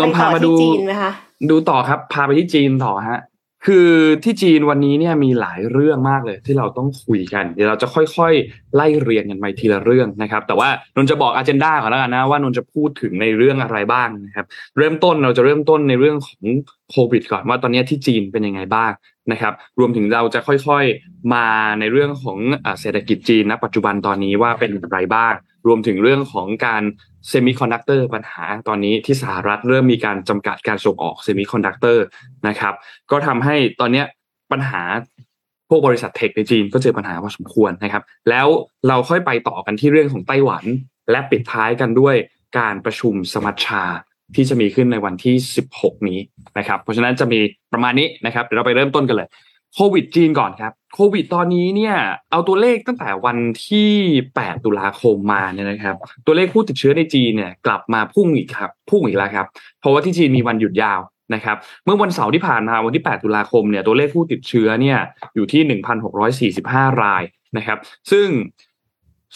นนพามาดูจีนไหมคะ ดูต่อครับ พาไปที่จีนต่อฮะ คือที่จีนวันนี้เนี่ยมีหลายเรื่องมากเลย ที่เราต้องคุยกัน เดี๋ยวเราจะค่อยๆ ไล่เรียงกันไปทีละเรื่องนะครับ แต่ว่านนจะบอกอันเจนดาก่อนแล้วกันนะว่านนจะพูดถึงในเรื่องอะไรบ้างนะครับ เริ่มต้นเราจะเริ่มต้นในเรื่องของโควิดก่อนว่าตอนนี้ที่จีนเป็นยังไงบ้างนะครับ รวมถึงเราจะค่อยๆมาในเรื่องของเศรษฐกิจจีนณปัจจุบันตอนนี้ว่าเป็นอย่างไรบ้าง รวมถึงเรื่องของการ semiconductor ปัญหาตอนนี้ที่สหรัฐเริ่มมีการจำกัดการส่งออก semiconductor นะครับก็ทำให้ตอนนี้ปัญหาพวกบริษัท tech ในจีนก็เจอปัญหาพอสมควรนะครับ แล้วเราค่อยไปต่อกันที่เรื่องของไต้หวัน และปิดท้ายกันด้วยการประชุมสมัชชาที่จะมีขึ้นในวันที่ 16 นี้นะครับ เพราะฉะนั้นจะมีประมาณนี้นะครับเดี๋ยวเราไปเริ่มต้นกันเลยโควิดจีนก่อนครับ โควิดตอนนี้เนี่ย เอาตัวเลขตั้งแต่วันที่ 8 ตุลาคมมาเนี่ยนะครับ ตัวเลขผู้ติดเชื้อในจีนเนี่ยกลับมาพุ่งอีกครับ พุ่งอีกแล้วครับ เพราะว่าที่จีนมีวันหยุดยาวนะครับ เมื่อวันเสาร์ที่ผ่านมาวันที่ 8 ตุลาคมเนี่ยตัวเลขผู้ติดเชื้อเนี่ยอยู่ที่ 1,645 รายนะครับ ซึ่ง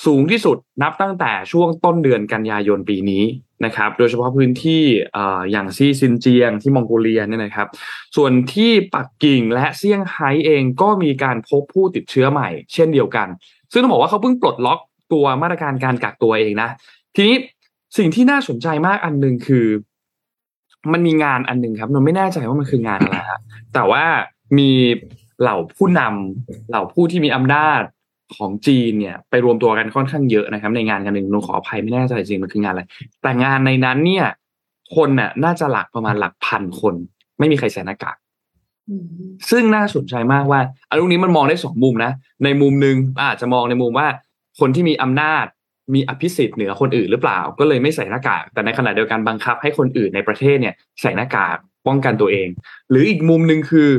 สูงที่สุดนับตั้งแต่ช่วงต้นเดือนกันยายนปีนี้นะครับ โดยเฉพาะพื้นที่อย่างซีซินเจียงที่มองโกเลียเนี่ยนะครับ ส่วนที่ปักกิ่งและเซี่ยงไฮ้เองก็มีการพบผู้ติดเชื้อใหม่ เช่นเดียวกัน ซึ่งต้องบอกว่าเขาเพิ่งปลดล็อกตัวมาตรการการกักตัวเองนะ ทีนี้สิ่งที่น่าสนใจมากอันหนึ่งคือ มันมีงานอันหนึ่งครับนนไม่แน่ใจว่ามันคืองานอะไรครับแต่ว่ามีเหล่าผู้นำเหล่าผู้ที่มีอำนาจ ของจีนเนี่ยไปรวมตัวกันค่อนข้างเยอะนะครับ ในงานกันหนึ่งหนูขออภัยไม่แน่ใจจริงมันคืองานอะไร แต่งานในนั้นเนี่ย คนน่ะ น่าจะหลักประมาณหลักพันคน ไม่มีใครใส่หน้ากากซึ่งน่าสนใจมากว่าอันนี้มันมองได้สองมุมนะ ในมุมหนึ่งอาจจะมองในมุมว่า คนที่มีอำนาจมีอภิสิทธิ์เหนือคนอื่นหรือเปล่า ก็เลยไม่ใส่หน้ากาก แต่ในขณะเดียวกันบังคับให้คนอื่นในประเทศเนี่ย ใส่หน้ากากป้องกันตัวเอง หรืออีกมุมหนึ่งคือ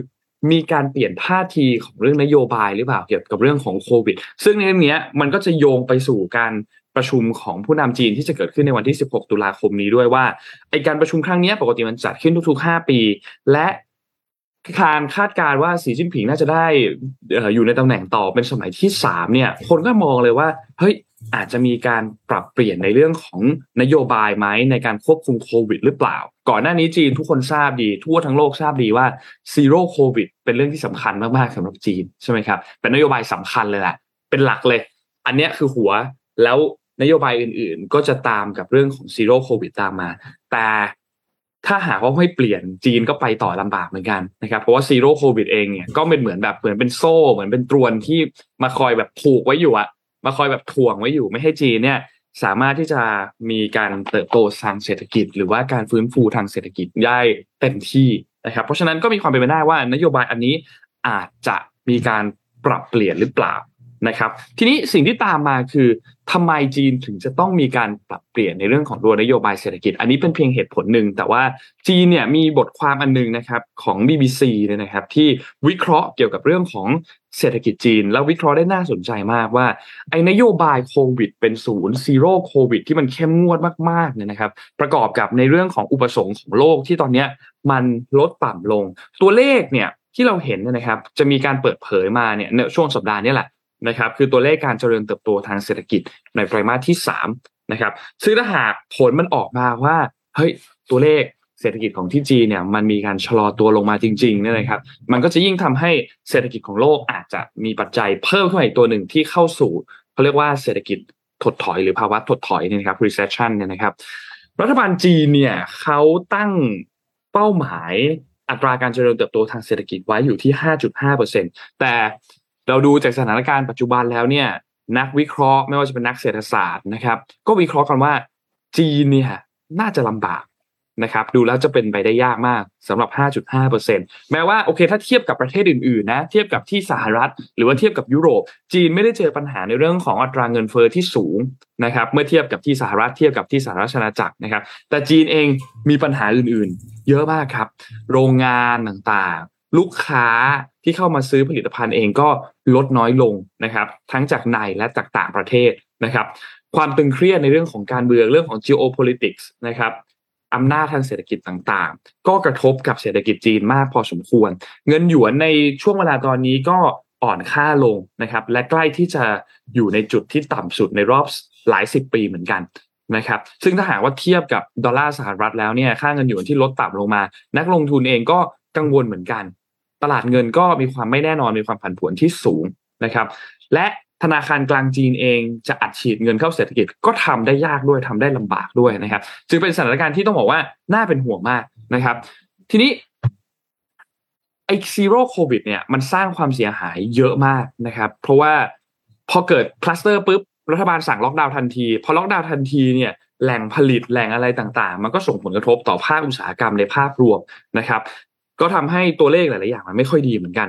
มีการเปลี่ยนท่าทีของเรื่องนโยบายหรือเปล่าเกี่ยวกับเรื่องของโควิด ซึ่งในเรื่องนี้มันก็จะโยงไปสู่การประชุมของผู้นำจีนที่จะเกิดขึ้นในวันที่ 16 ตุลาคมนี้ด้วยว่าไอการประชุมครั้งนี้ปกติมันจัดขึ้นทุกๆ 5 ปี และการคาดการว่าสีจิ้นผิงน่าจะได้อยู่ในตำแหน่งต่อเป็นสมัยที่สามเนี่ย คนก็มองเลยว่าเฮ้ย อาจจะมีการปรับเปลี่ยนในเรื่องของนโยบายไหมในการควบคุมโควิดหรือเปล่า ก่อนหน้านี้จีนทุกคนทราบดี ทั่วทั้งโลกทราบดีว่าZero Covid เป็นเรื่องที่สำคัญมากๆสำหรับจีนใช่ไหมครับเป็นนโยบายสำคัญเลยแหละเป็นหลักเลย อันนี้คือหัวแล้วนโยบายอื่นๆ ก็จะตามกับเรื่องของ Zero Covid ตามมา แต่ถ้าหากว่าไม่เปลี่ยนจีนก็ไปต่อลำบากเหมือนกันนะครับ เพราะว่า Zero Covid เองเนี่ยก็เป็นเหมือนแบบเหมือนเป็นโซ่เหมือนเป็นตรวนที่มาคอยแบบผูกไว้อยู่อะ มาคอยแบบถ่วงไว้อยู่ไม่ให้จีนเนี่ยสามารถที่จะมีการเติบโตทางเศรษฐกิจ หรือว่าการฟื้นฟูทางเศรษฐกิจได้เต็มที่นะครับ เพราะฉะนั้นก็มีความเป็นไปได้ว่านโยบายอันนี้อาจจะมีการปรับเปลี่ยนหรือเปล่า นะครับ ทีนี้สิ่งที่ตามมาคือทำไมจีนถึงจะต้องมีการปรับเปลี่ยนในเรื่องของตัวนโยบายเศรษฐกิจ อันนี้เป็นเพียงเหตุผลหนึ่ง แต่ว่าจีนเนี่ยมีบทความอันนึงนะครับของ BBC เนี่ยนะครับ ที่วิเคราะห์เกี่ยวกับเรื่องของเศรษฐกิจจีน แล้ววิเคราะห์ได้น่าสนใจมากว่าไอ้นโยบายโควิดเป็นศูนย์ซีโร่โควิดที่มันเข้มงวดมากๆเนี่ยนะครับ ประกอบกับในเรื่องของอุปสงค์ของโลกที่ตอนนี้มันลดต่ำลง ตัวเลขเนี่ยที่เราเห็นนะครับ จะมีการเปิดเผยมาเนี่ยในช่วงสัปดาห์นี้แหละ นะครับคือตัวเลขการเจริญเติบโตทางเศรษฐกิจในไตรมาสที่3นะครับซึ่งถ้าหากผลมันออกมาว่าเฮ้ยตัวเลขเศรษฐกิจของที่จีนเนี่ยมันมีการชะลอตัวลงมาจริงๆเนี่ยนะครับ มันก็จะยิ่งทำให้เศรษฐกิจของโลกอาจจะมีปัจจัยเพิ่มขึ้นอีกตัวหนึ่งที่เข้าสู่เขาเรียกว่าเศรษฐกิจถดถอยหรือภาวะถดถอยเนี่ยนะครับ recession เนี่ยนะครับ รัฐบาลจีนเนี่ยเขาตั้งเป้าหมายอัตราการเจริญเติบโตทางเศรษฐกิจไว้อยู่ที่ 5.5%แต่ เราดูจากสถานการณ์ปัจจุบันแล้วเนี่ย นักวิเคราะห์ไม่ว่าจะเป็นนักเศรษฐศาสตร์นะครับ ก็วิเคราะห์กันว่าจีนเนี่ยน่าจะลำบากนะครับ ดูแล้วจะเป็นไปได้ยากมากสำหรับ 5.5%แม้ว่าโอเค ถ้าเทียบกับประเทศอื่นๆนะเทียบกับที่สหรัฐ หรือว่าเทียบกับยุโรป จีนไม่ได้เจอปัญหาในเรื่องของอัตราเงินเฟอ้อที่สูงนะครับ เมื่อเทียบกับที่สหรัฐเทียบกับที่สหรัฐอาณาจักรนะครับ แต่จีนเองมีปัญหาอื่นๆ เยอะมากครับ โรงงานต่างๆ ลูกค้าที่เข้ามาซื้อผลิตภัณฑ์เองก็ ลดน้อยลงนะครับ ทั้งจากในและจากต่างประเทศนะครับ ความตึงเครียดในเรื่องของการเมืองเรื่องของ geopolitics นะครับอำนาจทางเศรษฐกิจต่างๆ ก็กระทบกับเศรษฐกิจจีนมากพอสมควร เงินหยวนในช่วงเวลาตอนนี้ก็อ่อนค่าลงนะครับ และใกล้ที่จะอยู่ในจุดที่ต่ำสุดในรอบหลายสิบปีเหมือนกันนะครับ ซึ่งถ้าหากว่าเทียบกับดอลลาร์สหรัฐแล้วเนี่ย ค่าเงินหยวนที่ลดต่ำลงมา นักลงทุนเองก็กังวลเหมือนกัน ตลาดเงินก็มีความไม่แน่นอนมีความผันผวนที่สูงนะครับ และธนาคารกลางจีนเองจะอัดฉีดเงินเข้าเศรษฐกิจก็ทำได้ยากด้วยทำได้ลำบากด้วยนะครับ จึงเป็นสถานการณ์ที่ต้องบอกว่าน่าเป็นห่วงมากนะครับ ทีนี้ไอ Zero COVID เนี่ยมันสร้างความเสียหายเยอะมากนะครับ เพราะว่าพอเกิดคลัสเตอร์ปุ๊บรัฐบาลสั่งล็อกดาวน์ทันที พอล็อกดาวน์ทันทีเนี่ยแหล่งผลิตแหล่งอะไรต่างๆ มันก็ส่งผลกระทบต่อภาคอุตสาหกรรมในภาพรวมนะครับ ก็ทำให้ตัวเลขหลาย ๆ อย่างมันไม่ค่อยดีเหมือนกัน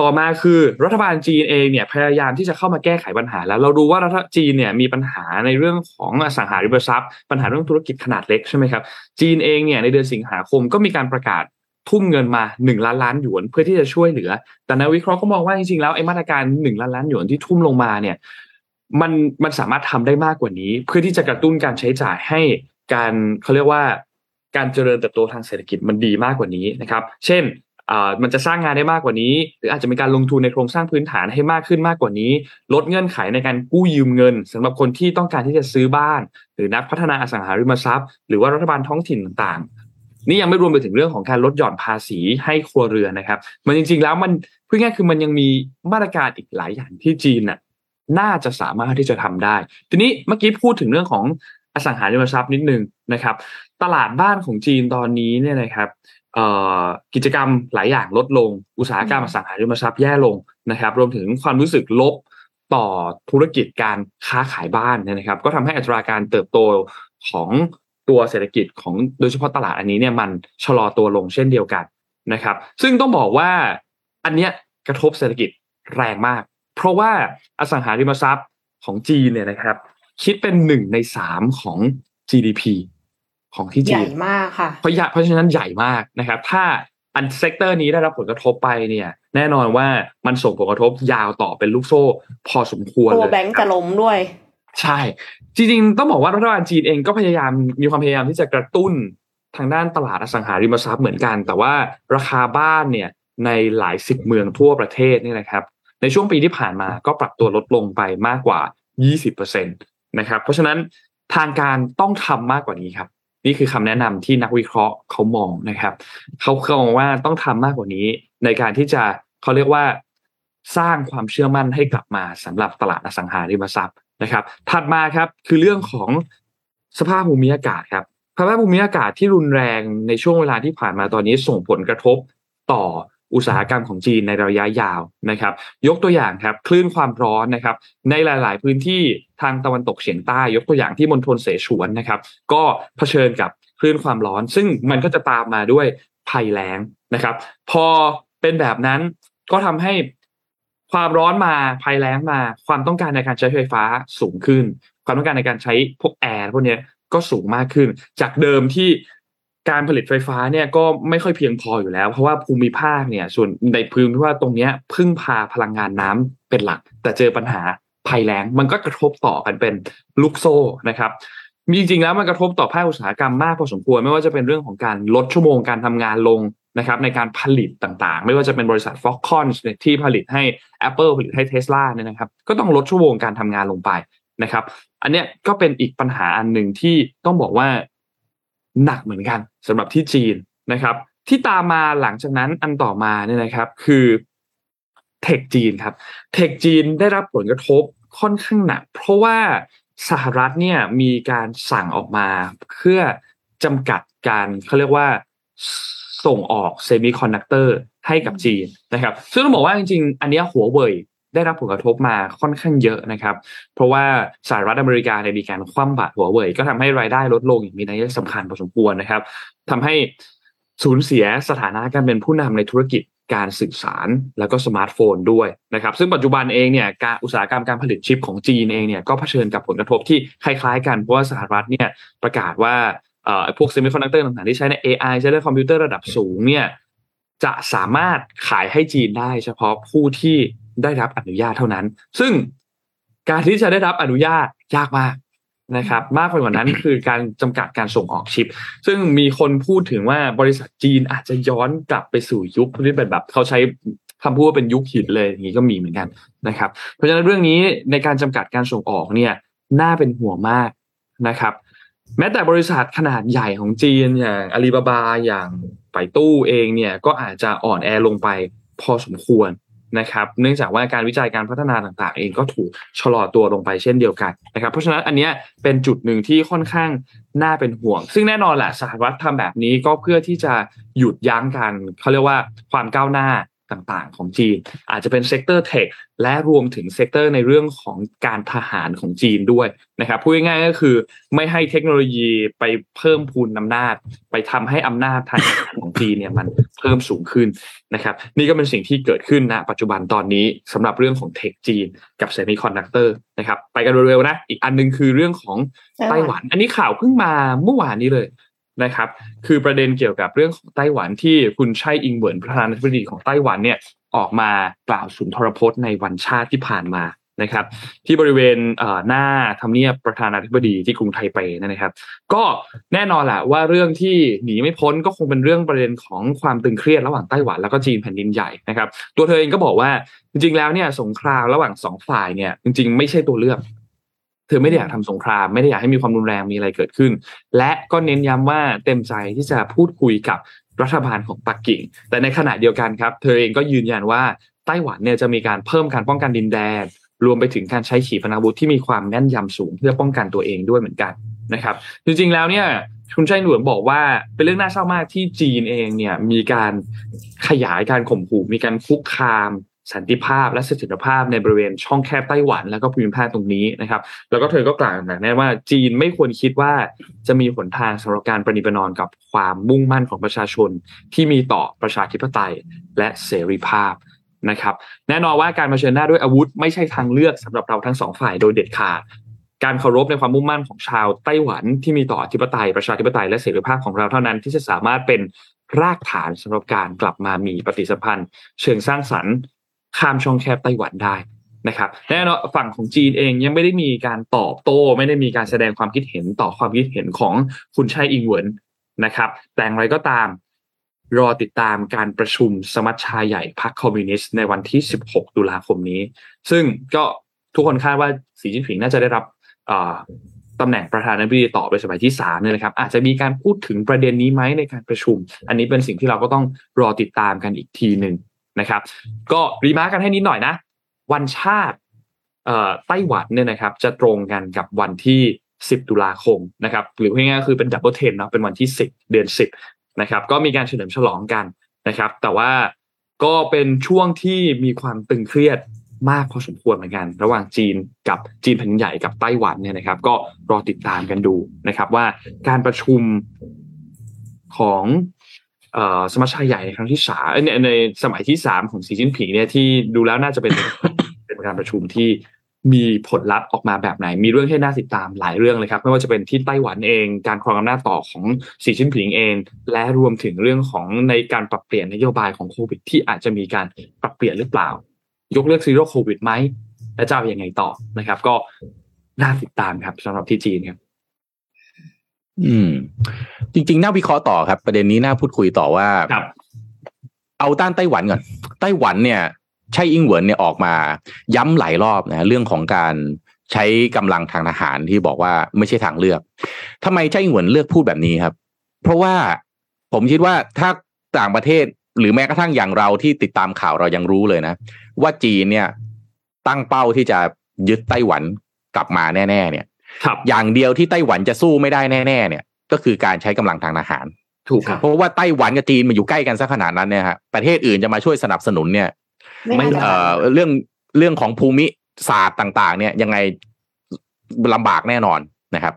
ต่อมาคือรัฐบาลจีนเองเนี่ยพยายามที่จะเข้ามาแก้ไขปัญหา แล้วเราดูว่ารัฐจีนเนี่ยมีปัญหาในเรื่องของอสังหาริมทรัพย์ ปัญหาเรื่องธุรกิจขนาดเล็กใช่ไหมครับจีนเองเนี่ยในเดือนสิงหาคมก็มีการประกาศทุ่มเงินมาหนึ่งล้านล้านหยวนเพื่อที่จะช่วยเหลือ แต่นักวิเคราะห์ก็มองว่าจริงๆแล้วไอ้มาตรการหนึ่งล้านล้านหยวนที่ทุ่มลงมาเนี่ยมันมันสามารถทำได้มากกว่านี้ เพื่อที่จะกระตุ้นการใช้จ่ายให้การเขาเรียกว่า การเจริญเติบโตทางเศรษฐกิจมันดีมากกว่านี้นะครับ เช่นมันจะสร้างงานได้มากกว่านี้ หรืออาจจะมีการลงทุนในโครงสร้างพื้นฐานให้มากขึ้นมากกว่านี้ ลดเงื่อนไขในการกู้ยืมเงินสำหรับคนที่ต้องการที่จะซื้อบ้าน หรือนักพัฒนาอสังหาริมทรัพย์ หรือว่ารัฐบาลท้องถิ่นต่างๆ นี่ยังไม่รวมไปถึงเรื่องของการลดหย่อนภาษีให้ครัวเรือนนะครับ มันจริงๆแล้วมันพูดง่ายคือมันยังมีมาตรการอีกหลายอย่างที่จีนน่ะน่าจะสามารถที่จะทำได้ ทีนี้เมื่อกี้พูดถึงเรื่องของอสังหาริมทรัพย์นิดนึงนะครับ ตลาดบ้านของจีนตอนนี้เนี่ยนะครับกิจกรรมหลายอย่างลดลง อุตสาหกรรมอสังหาริมทรัพย์แย่ลงนะครับ รวมถึงความรู้สึกลบต่อธุรกิจการค้าขายบ้านนะครับ ก็ทำให้อัตราการเติบโตของตัวเศรษฐกิจของโดยเฉพาะตลาดอันนี้เนี่ยมันชะลอตัวลงเช่นเดียวกันนะครับ ซึ่งต้องบอกว่าอันเนี้ยกระทบเศรษฐกิจแรงมาก เพราะว่าอสังหาริมทรัพย์ของจีนเนี่ยนะครับ คิดเป็นหนึ่งในสามของ GDP ของที่จีนใหญ่มากค่ะเพราะเพราะฉะนั้นใหญ่มากนะครับ ถ้าอัน sector นี้ได้รับผลกระทบไปเนี่ย แน่นอนว่ามันส่งผลกระทบยาวต่อเป็นลูกโซ่ พอสมควรเลยตัวแบงก์จะล้มด้วย ใช่ จริงๆ ต้องบอกว่ารัฐบาลจีนเองก็พยายามมีความพยายามที่จะกระตุ้นทางด้านตลาดอสังหาริมทรัพย์เหมือนกัน แต่ว่าราคาบ้านเนี่ยในหลายสิบเมืองทั่วประเทศนี่นะครับ ในช่วงปีที่ผ่านมาก็ปรับตัวลดลงไปมากกว่า 20%นะครับ เพราะฉะนั้นทางการต้องทำมากกว่านี้ครับ นี่คือคำแนะนำที่นักวิเคราะห์เขามองนะครับเขาเขามองว่าต้องทำมากกว่านี้ ในการที่จะเขาเรียกว่าสร้างความเชื่อมั่นให้กลับมาสำหรับตลาดอสังหาริมทรัพย์นะครับ ถัดมาครับคือเรื่องของสภาพภูมิอากาศครับสภาพภูมิอากาศที่รุนแรงในช่วงเวลาที่ผ่านมาตอนนี้ส่งผลกระทบต่อ อุตสาหกรรมของจีนในระยะยาวนะครับ ยกตัวอย่างครับคลื่นความร้อนนะครับ ในหลาย ๆ พื้นที่ทางตะวันตกเฉียงใต้ ยกตัวอย่างที่มณฑลเสฉวนนะครับ ก็เผชิญกับคลื่นความร้อน ซึ่งมันก็จะตามมาด้วยภัยแล้งนะครับ พอเป็นแบบนั้นก็ทำให้ความร้อนมาภัยแล้งมา ความต้องการในการใช้ไฟฟ้าสูงขึ้น ความต้องการในการใช้พวกแอร์พวกนี้ก็สูงมากขึ้น จากเดิมที่ การผลิตไฟฟ้าเนี่ยก็ไม่ค่อยเพียงพออยู่แล้ว เพราะว่าภูมิภาคเนี่ย ส่วนในพื้นที่ว่าตรงเนี้ยพึ่งพาพลังงานน้ำเป็นหลัก แต่เจอปัญหาภัยแล้งมันก็กระทบต่อกันเป็นลูกโซ่นะครับมีจริงๆแล้วมันกระทบต่อภาคอุตสาหกรรมมากพอสมควรไม่ว่าจะเป็นเรื่องของการลดชั่วโมงการทำงานลงนะครับในการผลิตต่างๆ ไม่ว่าจะเป็นบริษัท Foxconn ที่ผลิตให้ Apple ผลิตให้ Tesla เนี่ยนะครับ ก็ต้องลดชั่วโมงการทำงานลงไปนะครับ อันเนี้ยก็เป็นอีกปัญหาอันหนึ่งที่ต้องบอกว่า หนักเหมือนกันสำหรับที่จีนนะครับ ที่ตามมาหลังจากนั้นอันต่อมาเนี่ยนะครับ คือเทคจีนครับเทคจีนได้รับผลกระทบค่อนข้างหนัก เพราะว่าสหรัฐเนี่ยมีการสั่งออกมาเพื่อจำกัดการเขาเรียกว่าส่งออกเซมิคอนดักเตอร์ให้กับจีนนะครับ ซึ่งต้องบอกว่าจริงๆ อันนี้หัวเว่ย ได้รับผลกระทบมาค่อนข้างเยอะนะครับ เพราะว่าสหรัฐอเมริกาเนี่ยมีการคว่ำบาตรหัวเว่ยก็ทำให้รายได้ลดลงอย่างมีนัยสำคัญพอสมควรนะครับทำให้สูญเสียสถานะการเป็นผู้นำในธุรกิจการสื่อสารแล้วก็สมาร์ทโฟนด้วยนะครับ ซึ่งปัจจุบันเองเนี่ยการอุตสาหกรรมการผลิตชิปของจีนเองเนี่ยก็เผชิญกับผลกระทบที่คล้ายๆ กันเพราะว่าสหรัฐเนี่ยประกาศว่าเอ่อพวกเซมิคอนดักเตอร์ต่างๆที่ใช้ใน AI ใช้ในคอมพิวเตอร์ระดับสูงเนี่ยจะสามารถขายให้จีนได้เฉพาะผู้ที่ ได้รับอนุญาตเท่านั้น ซึ่งการที่จะได้รับอนุญาตยากมากนะครับ มากไปกว่านั้นคือการจำกัดการส่งออกชิป ซึ่งมีคนพูดถึงว่าบริษัทจีนอาจจะย้อนกลับไปสู่ยุคที่เป็นแบบเขาใช้คำพูดว่าเป็นยุคหินเลยอย่างนี้ก็มีเหมือนกันนะครับ เพราะฉะนั้นเรื่องนี้ในการจำกัดการส่งออกเนี่ยน่าเป็นห่วงมากนะครับ แม้แต่บริษัทขนาดใหญ่ของจีนอย่างอาลีบาบาอย่างไปตู้เองเนี่ยก็อาจจะอ่อนแอลงไปพอสมควร นะครับ เนื่องจากว่าการวิจัยการพัฒนาต่างๆ เองก็ถูกชะลอตัวลงไปเช่นเดียวกันนะครับ เพราะฉะนั้นอันนี้เป็นจุดหนึ่งที่ค่อนข้างน่าเป็นห่วง ซึ่งแน่นอนแหละสหรัฐทำแบบนี้ก็เพื่อที่จะหยุดยั้งกันเขาเรียกว่าความก้าวหน้า ต่างๆ ของจีน อาจจะเป็น sector tech และรวมถึง sector ในเรื่องของการทหารของจีนด้วยนะครับพูดง่ายๆก็คือไม่ให้เทคโนโลยีไปเพิ่มพูนอำนาจ ไปทำให้อำนาจทางของจีนเนี่ยมันเพิ่มสูงขึ้นนะครับ นี่ก็เป็นสิ่งที่เกิดขึ้นณปัจจุบันตอนนี้สำหรับเรื่องของ tech จีนกับเซมิคอนดักเตอร์นะครับ ไปกันเร็วๆนะ อีกอันนึงคือเรื่องของไต้หวัน อันนี้ข่าวเพิ่งมาเมื่อวานนี้เลย นะครับ คือประเด็นเกี่ยวกับเรื่องของไต้หวันที่คุณชัยอิงเหวินประธานาธิบดีของไต้หวันเนี่ยออกมากล่าวสุนทรพจน์ในวันชาติที่ผ่านมานะครับ ที่บริเวณหน้าทำเนียบประธานาธิบดีที่กรุงไทเปนะครับ ก็แน่นอนแหละว่าเรื่องที่หนีไม่พ้นก็คงเป็นเรื่องประเด็นของความตึงเครียดระหว่างไต้หวันแล้วก็จีนแผ่นดินใหญ่นะครับ ตัวเธอเองก็บอกว่าจริงๆแล้วเนี่ยสงครามระหว่างสองฝ่ายเนี่ยจริงๆ ไม่ใช่ตัวเลือก เธอไม่ได้อยากทำสงคราม ไม่ได้อยากให้มีความรุนแรงมีอะไรเกิดขึ้น และก็เน้นย้ำว่าเต็มใจที่จะพูดคุยกับรัฐบาลของปักกิ่ง แต่ในขณะเดียวกันครับ เธอเองก็ยืนยันว่าไต้หวันเนี่ยจะมีการเพิ่มการป้องกันดินแดน รวมไปถึงการใช้ขีปนาวุธที่มีความแน่นยำสูงเพื่อป้องกันตัวเองด้วยเหมือนกันนะครับ จริงๆแล้วเนี่ยคุณชัยหนวนบอกว่าเป็นเรื่องน่าเศร้ามากที่จีนเองเนี่ยมีการขยายการข่มขู่มีการคุกคาม สันติภาพและเสถียรภาพในบริเวณช่องแคบไต้หวัน แล้วก็ภูมิภาคตรงนี้นะครับ แล้วก็เธอก็กล่าวหนักแน่ว่าจีนไม่ควรคิดว่าจะมีหนทางสำหรับการประนีประนอมกับความมุ่งมั่นของประชาชน ที่มีต่อประชาธิปไตยและเสรีภาพนะครับ แน่นอนว่าการมาเชิญหน้าด้วยอาวุธ ไม่ใช่ทางเลือกสำหรับเราทั้งสองฝ่ายโดยเด็ดขาดการเคารพในความมุ่งมั่นของชาวไต้หวันที่มีต่ออธิปไตยประชาธิปไตยและเสรีภาพของเราเท่านั้นที่จะสามารถเป็นรากฐานสำหรับการกลับมามีปฏิสัมพันธ์ เชิงสร้างสรรค์ ข้ามช่องแคบไต้หวันได้นะครับแน่นอนฝั่งของจีนเองยังไม่ได้มีการตอบโต้ ไม่ได้มีการแสดงความคิดเห็นต่อความคิดเห็นของคุณชัยอิงเหวินนะครับ แต่อย่างไรก็ตามรอติดตามการประชุมสมัชชาใหญ่พรรคคอมมิวนิสต์ในวันที่ 16 ตุลาคมนี้ ซึ่งก็ทุกคนคาดว่าสีจิ้นผิงน่าจะได้รับตำแหน่งประธานาธิบดีต่อไปสมัยที่สามเนี่ยนะครับ อาจจะมีการพูดถึงประเด็นนี้ไหมในการประชุม อันนี้เป็นสิ่งที่เราก็ต้องรอติดตามกันอีกทีหนึ่ง นะครับ ก็ remark กันให้นิดหน่อยนะ วันชาติไต้หวันเนี่ยนะครับ จะตรงกันกับวันที่ 10 ตุลาคมนะครับ หรือง่ายๆคือเป็น Double Ten เนาะเป็นวันที่ 10 เดือน 10นะครับ ก็มีการเฉลิมฉลองกันนะครับ แต่ว่าก็เป็นช่วงที่มีความตึงเครียดมากพอสมควรเหมือนกัน ระหว่างจีนกับจีนแผ่นใหญ่กับไต้หวันเนี่ยนะครับ ก็รอติดตามกันดูนะครับ ว่าการประชุมของ สมัชชาใหญ่ในครั้งที่สามในในสมัยที่สามของสีจิ้นผิงเนี่ยที่ดูแล้วน่าจะเป็นเป็นการประชุมที่มีผลลัพธ์ออกมาแบบไหน มีเรื่องให้น่าติดตามหลายเรื่องเลยครับ ไม่ว่าจะเป็นที่ไต้หวันเอง การครองอำนาจต่อของสีจิ้นผิงเอง และรวมถึงเรื่องของในการปรับเปลี่ยนนโยบายของโควิด ที่อาจจะมีการปรับเปลี่ยนหรือเปล่า ยกเลิก Zero COVID ไหม และจะเอาอย่างไงต่อนะครับ ก็น่าติดตามครับสำหรับที่จีนครับ อืม จริง ๆ น่าวิเคราะห์ต่อครับ ประเด็นนี้น่าพูดคุยต่อว่าครับเอาด้านไต้หวันก่อน ไต้หวันเนี่ย ใช่อิงเหวินเนี่ยออกมา ย้ำหลายรอบนะเรื่องของการใช้กำลังทางทหารที่บอกว่าไม่ใช่ทางเลือกทำไมใช่อิงเหวินเลือกพูดแบบนี้ครับ เพราะว่าผมคิดว่าถ้าต่างประเทศหรือแม้กระทั่งอย่างเราที่ติดตามข่าวเรายังรู้เลยนะ ว่าจีนเนี่ย ตั้งเป้าที่จะยึดไต้หวันกลับมาแน่ ๆ เนี่ยครับ อย่างเดียวที่ไต้หวันจะสู้ไม่ได้แน่ๆเนี่ย ก็คือการใช้กำลังทางทหาร ถูกครับเพราะว่าไต้หวันกับจีนมันอยู่ใกล้กันซะขนาดนั้นเนี่ยฮะประเทศอื่นจะมาช่วยสนับสนุนเนี่ยไม่เอ่อเรื่องเรื่องของภูมิศาสตร์ต่าง ๆ เนี่ยยังไงลำบากแน่นอนนะครับ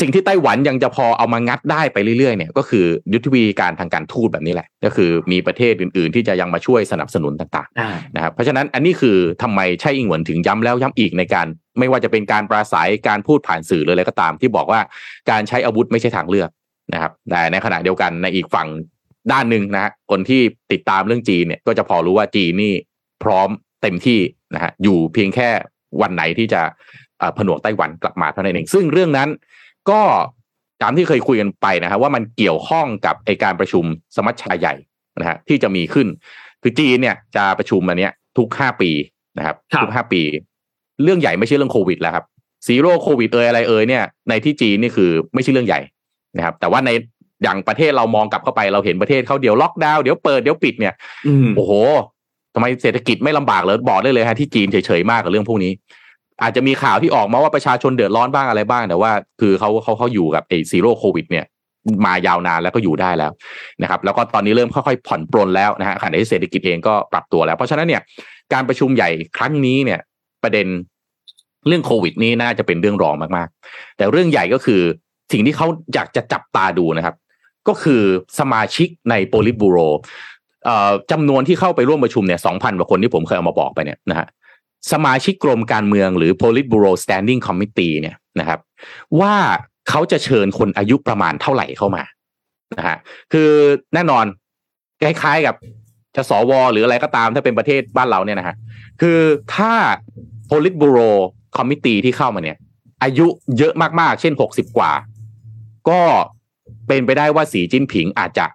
สิ่งที่ไต้หวันยังจะพอเอามางัดได้ไปเรื่อยๆเนี่ยก็คือยุทธวิธีการทางการทูตแบบนี้แหละ ก็คือมีประเทศอื่นๆ ที่จะยังมาช่วยสนับสนุนต่างๆนะครับเพราะฉะนั้นอันนี้คือทำไมใช่อิงหวนถึงย้ำแล้วย้ำอีกในการ ไม่ว่าจะเป็นการปราศัยการพูดผ่านสื่อเลยอะไรก็ตาม ที่บอกว่าการใช้อาวุธไม่ใช่ทางเลือกนะครับแต่ในขณะเดียวกันในอีกฝั่งด้านหนึ่งนะฮะคนที่ติดตามเรื่องจีนเนี่ยก็จะพอรู้ว่าจีนนี่พร้อมเต็มที่นะฮะอยู่เพียงแค่วันไหนที่จะผนวกไต้หวันกลับมาเท่านั้นเองซึ่งเรื่องนั้น ก็ตามที่เคยคุยกันไปนะฮะว่ามันเกี่ยวข้องกับไอการประชุมสมัชชาใหญ่นะฮะที่จะมีขึ้น คือจีนเนี่ยจะประชุมอันเนี้ยทุกห้าปีนะครับทุกห้าปี เรื่องใหญ่ไม่ใช่เรื่องโควิดแล้วครับ Zero COVID เอ่ยอะไรเอ่ยเนี่ยในที่จีนนี่คือไม่ใช่เรื่องใหญ่นะครับ แต่ว่าในอย่างประเทศเรามองกลับเข้าไปเราเห็นประเทศเขาเดี๋ยวล็อกดาวน์เดี๋ยวเปิดเดี๋ยวปิดเนี่ยโอ้โหทำไมเศรษฐกิจไม่ลำบากเลยบอกได้เลยฮะที่จีนเฉยๆมากกับเรื่องพวกนี้ อาจจะมีข่าวที่ออกมาว่าประชาชนเดือดร้อนบ้างอะไรบ้าง แต่ว่า คือเขาเขาเขาอยู่กับไอ้ซีโร่โควิดเนี่ยมายาวนานแล้วก็อยู่ได้แล้วนะครับ แล้วก็ตอนนี้เริ่มค่อยๆผ่อนปลนแล้วนะฮะขณะที่เศรษฐกิจเองก็ปรับตัวแล้ว เพราะฉะนั้นเนี่ยการประชุมใหญ่ครั้งนี้เนี่ย ประเด็นเรื่องโควิดนี้น่าจะเป็นเรื่องรองมากๆ แต่เรื่องใหญ่ก็คือสิ่งที่เขาอยากจะจับตาดูนะครับ ก็คือสมาชิกในโพลิตบูโรจำนวนที่เข้าไปร่วมประชุมเนี่ยสองพันกว่าคนที่ผมเคยเอามาบอกไปเนี่ยนะฮะ สมาชิกกรมการเมืองหรือ Politburo Standing Committee เนี่ยนะครับ ว่าเขาจะเชิญคนอายุประมาณเท่าไหร่เข้ามานะฮะคือแน่นอนคล้ายๆกับจะสวหรืออะไรก็ตามถ้าเป็นประเทศบ้านเราเนี่ยนะฮะคือถ้า politburo committee ที่เข้ามาเนี่ย อายุเยอะมากๆ เช่นหกสิบกว่า ก็เป็นไปได้ว่าสีจิ้นผิงอาจจะ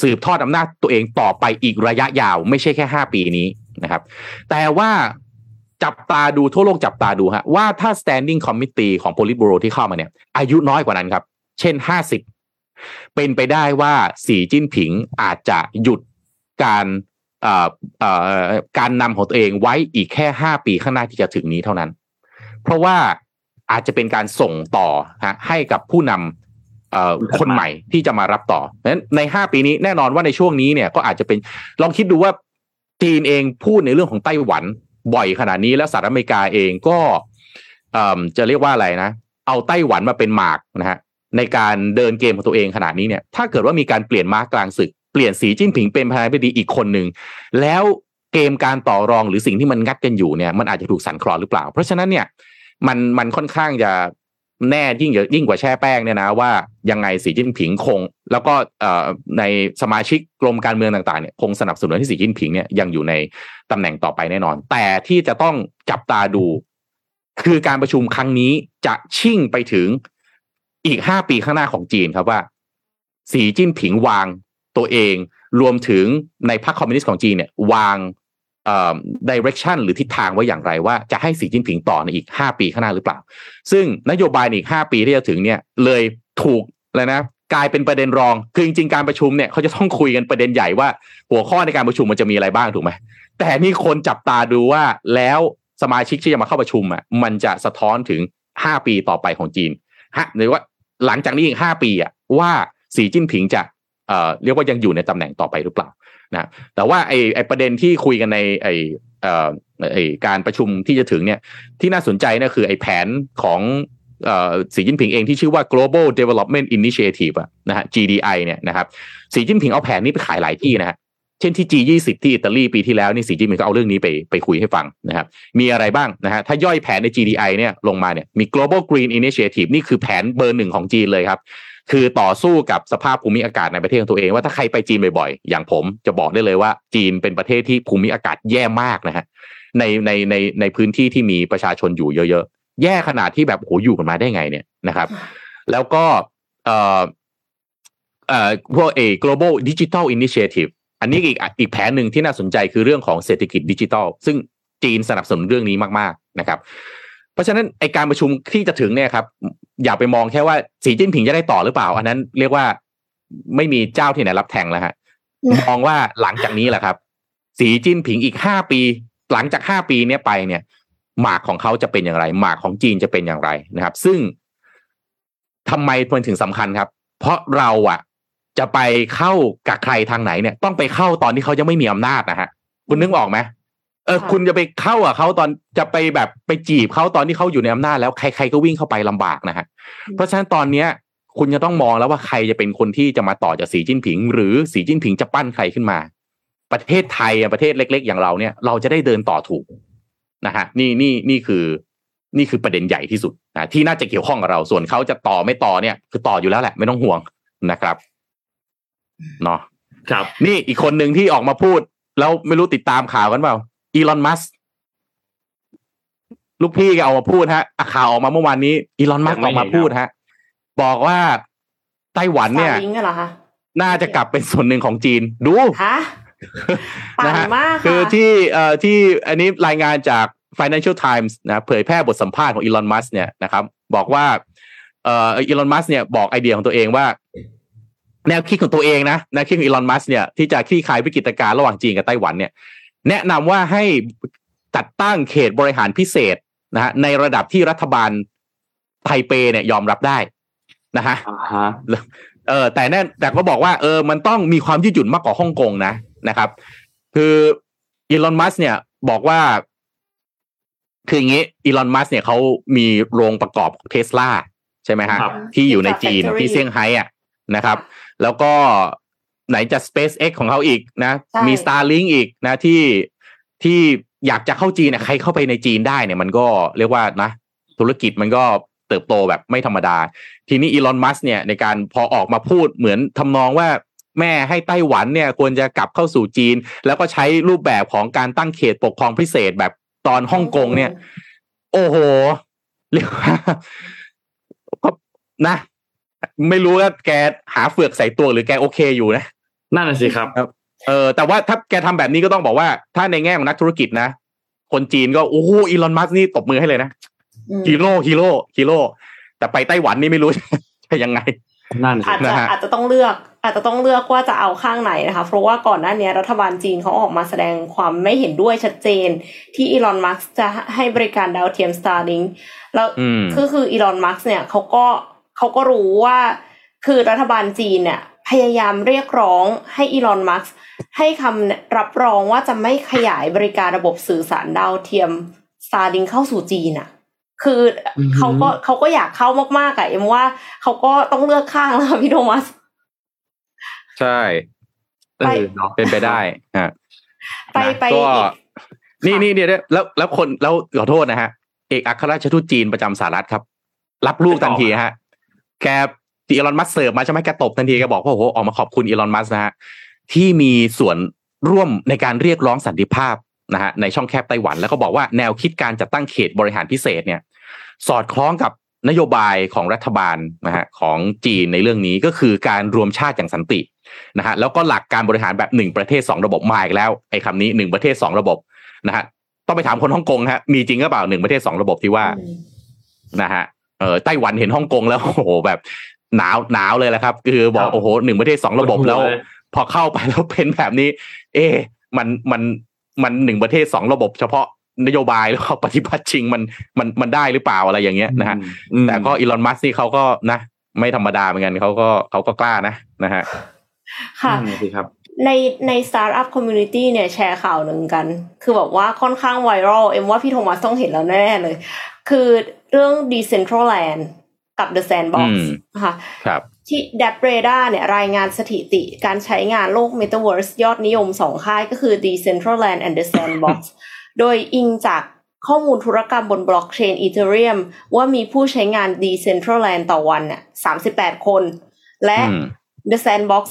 สืบทอดอำนาจตัวเองต่อไปอีกระยะยาว ไม่ใช่แค่ห้าปีนี้ นะครับ แต่ว่าจับตาดูทั่วโลกจับตาดูฮะว่าถ้า standing committee ของ politburo ที่เข้ามาเนี่ย อายุน้อยกว่านั้นครับ เช่นห้าสิบเป็นไปได้ว่าสีจิ้นผิงอาจจะหยุดการการนำของตัวเองไว้อีกแค่ห้าปีข้างหน้าที่จะถึงนี้เท่านั้น เพราะว่าอาจจะเป็นการส่งต่อฮะให้กับผู้นำคนใหม่ที่จะมารับต่อเนั้นในห้าปีนี้แน่นอนว่าในช่วงนี้เนี่ยก็อาจจะเป็นลองคิดดูว่า จีนเองพูดในเรื่องของไต้หวันบ่อยขนาดนี้แล้วสหรัฐอเมริกาเองก็จะเรียกว่าอะไรนะ เอาไต้หวันมาเป็นหมากนะฮะในการเดินเกมของตัวเองขนาดนี้เนี่ย ถ้าเกิดว่ามีการเปลี่ยนมาร์กกลางศึก เปลี่ยนสีจิ้นผิงเป็นประธานาธิบดีอีกคนหนึ่งแล้วเกมการต่อรองหรือสิ่งที่มันงัดกันอยู่เนี่ยมันอาจจะถูกสั่นคลอนหรือเปล่า เพราะฉะนั้นเนี่ยมันมันค่อนข้างจะ แน่ยิ่งยิ่งกว่าแช่แป้งเนี่ยนะว่ายังไงสีจิ้นผิงคง แล้วก็ในสมาชิกกรมการเมืองต่างๆเนี่ยคงสนับสนุนให้สีจิ้นผิงเนี่ยยังอยู่ในตำแหน่งต่อไปแน่นอน แต่ที่จะต้องจับตาดู คือการประชุมครั้งนี้จะชิ่งไปถึงอีกห้าปีข้างหน้าของจีนครับว่า สีจิ้นผิงวางตัวเอง รวมถึงในพรรคคอมมิวนิสต์ของจีนเนี่ยวาง เอ่อ direction หรือทิศทางไว้อย่างไรว่าจะให้สีจิ้นผิงต่อในอีกห้าปีข้างหน้าหรือเปล่า ซึ่งนโยบายในอีกห้าปีที่จะถึงเนี่ยเลยถูกเลยนะกลายเป็นประเด็นรอง คือจริงๆการประชุมเนี่ยเขาจะต้องคุยกันประเด็นใหญ่ว่า หัวข้อในการประชุมมันจะมีอะไรบ้างถูกไหมแต่นี่คนจับตาดูว่าแล้วสมาชิกที่จะมาเข้าประชุมอะมันจะสะท้อนถึงห้าปีต่อไปของจีนฮะหรือว่าหลังจากนี้อีกห้าปีอะว่าสีจิ้นผิงจะเอ่อเรียกว่ายังอยู่ในตำแหน่งต่อไปหรือเปล่า นะแต่ว่าไอไอประเด็นที่คุยกันในไอเอ่อไอการประชุมที่จะถึงเนี่ยที่น่าสนใจนะคือไอแผนของสีจิ้นผิงเองที่ชื่อว่า global development initiative นะฮะ GDI เนี่ยนะครับสีจิ้นผิงเอาแผนนี้ไปขายหลายที่นะฮะเช่นที่ G20 ที่อิตาลีปีที่แล้วนี่สีจิ้นผิงก็เอาเรื่องนี้ไปไปคุยให้ฟังนะครับ มีอะไรบ้างนะฮะถ้าย่อยแผนใน GDI เนี่ยลงมาเนี่ยมี global green initiative นี่คือแผนเบอร์หนึ่งของจีนเลยครับ คือต่อสู้กับสภาพภูมิอากาศในประเทศของตัวเองว่าถ้าใครไปจีนบ่อยๆ อย่างผมจะบอกได้เลยว่า จีนเป็นประเทศที่ภูมิอากาศแย่มากนะฮะในในในในพื้นที่ที่มีประชาชนอยู่เยอะๆ แย่ขนาดที่แบบโหอยู่กันมาได้ไงเนี่ยนะครับ แล้วก็เอ่อเอ่อพวกเอ global digital initiative อันนี้อีกอีกแผนหนึ่งที่น่าสนใจคือเรื่องของเศรษฐกิจดิจิทัล ซึ่งจีนสนับสนุนเรื่องนี้มากๆนะครับ เพราะฉะนั้นไอการประชุมที่จะถึงเนี่ยครับ อย่าไปมองแค่ว่าสีจิ้นผิงจะได้ต่อหรือเปล่า อันนั้นเรียกว่าไม่มีเจ้าที่ไหนรับแทงแล้วฮะมองว่าหลังจากนี้แหละครับ สีจิ้นผิงอีกห้าปี หลังจากห้าปีเนี้ยไปเนี่ยหมากของเขาจะเป็นอย่างไร หมากของจีนจะเป็นอย่างไรนะครับ ซึ่งทำไมมันถึงสำคัญครับ เพราะเราอะจะไปเข้ากับใครทางไหนเนี่ย ต้องไปเข้าตอนที่เขายังไม่มีอำนาจนะฮะคุณนึกออกไหม ออคุณจะไปเข้าอะเขาตอนจะไปแบบไปจีบเขาตอนที่เขาอยู่ในอำนาจแล้วใครๆก็วิ่งเข้าไปลำบากนะฮะเพราะฉะนั้นตอนเนี้ย คุณจะต้องมองแล้วว่าใครจะเป็นคนที่จะมาต่อจากสีจิ้นผิง หรือสีจิ้นผิงจะปั้นใครขึ้นมา ประเทศไทยประเทศเล็ก ๆ อย่างเราเนี่ย เราจะได้เดินต่อถูกนะฮะนี่นี่นี่คือนี่คือประเด็นใหญ่ที่สุดนะที่น่าจะเกี่ยวข้องกับเราส่วนเขาจะต่อไม่ต่อเนี่ย คือต่ออยู่แล้วแหละไม่ต้องห่วงนะครับเนาะครับ นี่อีกคนหนึ่งที่ออกมาพูด แล้วไม่รู้ติดตามข่าวกันเปล่า อีลอนมัสลูกพี่ก็เอามาพูดฮะข่าวออกมาเมื่อวานนี้ อีลอนมัสออกมาพูดฮะ บอกว่าไต้หวันเนี่ยน่าจะกลับเป็นส่วนหนึ่งของจีน ดูฮะนะฮะคือที่เอ่อที่อันนี้รายงานจาก Financial Times นะเผยแพร่บทสัมภาษณ์ของอีลอนมัสเนี่ยนะครับ บอกว่าเอ่ออีลอนมัสเนี่ยบอกไอเดียของตัวเองว่า แนวคิดของตัวเองนะแนวคิดของอีลอนมัสเนี่ยที่จะคลี่คลายวิกฤตการณ์ระหว่างจีนกับไต้หวันเนี่ย แนะนำว่าให้จัดตั้งเขตบริหารพิเศษนะฮะในระดับที่รัฐบาลไทเปเนี่ยยอมรับได้นะฮะเออแต่แน่แต่ก็บอกว่าเออมันต้องมีความยืดหยุ่นมากกว่าฮ่องกงนะนะครับ คืออีลอนมัสเนี่ยบอกว่า คืออย่างนี้อีลอนมัสเนี่ยเขามีโรงประกอบเทสลาใช่ไหมฮะที่อยู่ในจีนที่เซี่ยงไฮ้อะนะครับ แล้วก็ ไหนจะ SpaceX ของเขาอีกนะ มี Starlink อีกนะที่ที่อยากจะเข้าจีนเนี่ยใครเข้าไปในจีนได้เนี่ยมันก็เรียกว่านะ ธุรกิจมันก็เติบโตแบบไม่ธรรมดา ทีนี้อีลอนมัสเนี่ยในการพอออกมาพูดเหมือนทำนองว่าแม่ให้ไต้หวันเนี่ยควรจะกลับเข้าสู่จีน แล้วก็ใช้รูปแบบของการตั้งเขตปกครองพิเศษแบบตอนฮ่องกงเนี่ย โอ้โหเรียกว่าก็นะ ไม่รู้ว่าแกหาเผือกใส่ตัวหรือแกโอเคอยู่นะ นั่นน่ะสิครับเออแต่ว่าถ้าแกทำแบบนี้ก็ต้องบอกว่า ถ้าในแง่ของนักธุรกิจนะ คนจีนก็โอ้โหอีลอนมัสก์นี่ตบมือให้เลยนะอืมฮีโร่ฮีโร่ฮีโร่แต่ไปไต้หวันนี่ไม่รู้จะยังไงนั่นสิอาจจะนะฮะอาจจะต้องเลือก อาจจะต้องเลือกว่าจะเอาข้างไหนนะคะเพราะว่าก่อนหน้านี้รัฐบาลจีนเขาออกมาแสดงความไม่เห็นด้วยชัดเจน ที่อีลอนมัสก์จะให้บริการดาวเทียม Starlink แล้วอืมก็คืออีลอนมัสเนี่ยเขาก็เขาก็รู้ว่าคือรัฐบาลจีนเนี่ย พยายามเรียกร้องให้อีลอนมัสให้คำรับรองว่าจะไม่ขยายบริการระบบสื่อสารดาวเทียม Starlink เข้าสู่จีนอะคือออหือเขาก็เขาก็อยากเข้ามากๆอะเอ็มว่าเขาก็ต้องเลือกข้างแล้วค่ะพี่โทมัส ใช่เออเนาะเป็นไปได้ฮะไปนะไปก็อีกนี่ค่ะนี่เดี๋ยวนะแล้วแล้วคนแล้วขอโทษนะฮะเอกอัครราชทูตจีนประจำสหรัฐครับ รับลูกทันทีฮะ แกที่ อีลอนมัสเสิร์ฟมาใช่ไหมแกตบทันทีแกบอกว่าโอ้โหออกมาขอบคุณอีลอนมัสนะฮะที่มีส่วนร่วมในการเรียกร้องสันติภาพนะฮะในช่องแคบไต้หวันแล้วก็บอกว่าแนวคิดการจัดตั้งเขตบริหารพิเศษเนี่ย สอดคล้องกับนโยบายของรัฐบาลนะฮะของจีนในเรื่องนี้ก็คือการรวมชาติอย่างสันตินะฮะแล้วก็หลักการบริหารแบบหนึ่งประเทศสองระบบมาอีกแล้วไอ้คำนี้หนึ่งประเทศสองระบบนะฮะต้องไปถามคนฮ่องกงฮะมีจริงหรือเปล่าหนึ่งประเทศสองระบบที่ว่าอืมนะฮะเออไต้หวันเห็นฮ่องกงแล้วโอ้โหแบบ หนาวหนาวเลยแหละครับ คือบอกโอ้โหหนึ่งประเทศสองระบบแล้ว พอเข้าไปแล้วเป็นแบบนี้ เอ๊ะมันมันมันหนึ่งประเทศสองระบบเฉพาะนโยบายแล้วก็ปฏิบัติจริงมันมันมันได้หรือเปล่าอะไรอย่างเงี้ยนะฮะอืมแต่ก็อีลอนมัสก์นี่เขาก็นะ ไม่ธรรมดาเหมือนกันเขาก็เขาก็กล้านะนะฮะค่ะนั่นน่ะสิครับในใน Startup Community เนี่ยแชร์ข่าวหนึ่งกัน คือแบบว่าค่อนข้างไวรัลเอ็มว่าพี่โทมัสต้องเห็นแล้วแน่ๆเลย คือเรื่อง Decentraland กับ The Sandbox อืมนะคะครับที่ d a p r a d a เนี่ยรายงานสถิติการใช้งานโลก Metaverse ยอดนิยมสองค่ายก็คือ Decentraland and The Sandbox โดยอิงจากข้อมูลธุรกรรมบนบล็อกเชน Ethereum ว่ามีผู้ใช้งาน Decentraland ต่อวันเนี่ย38คน และอืม The Sandbox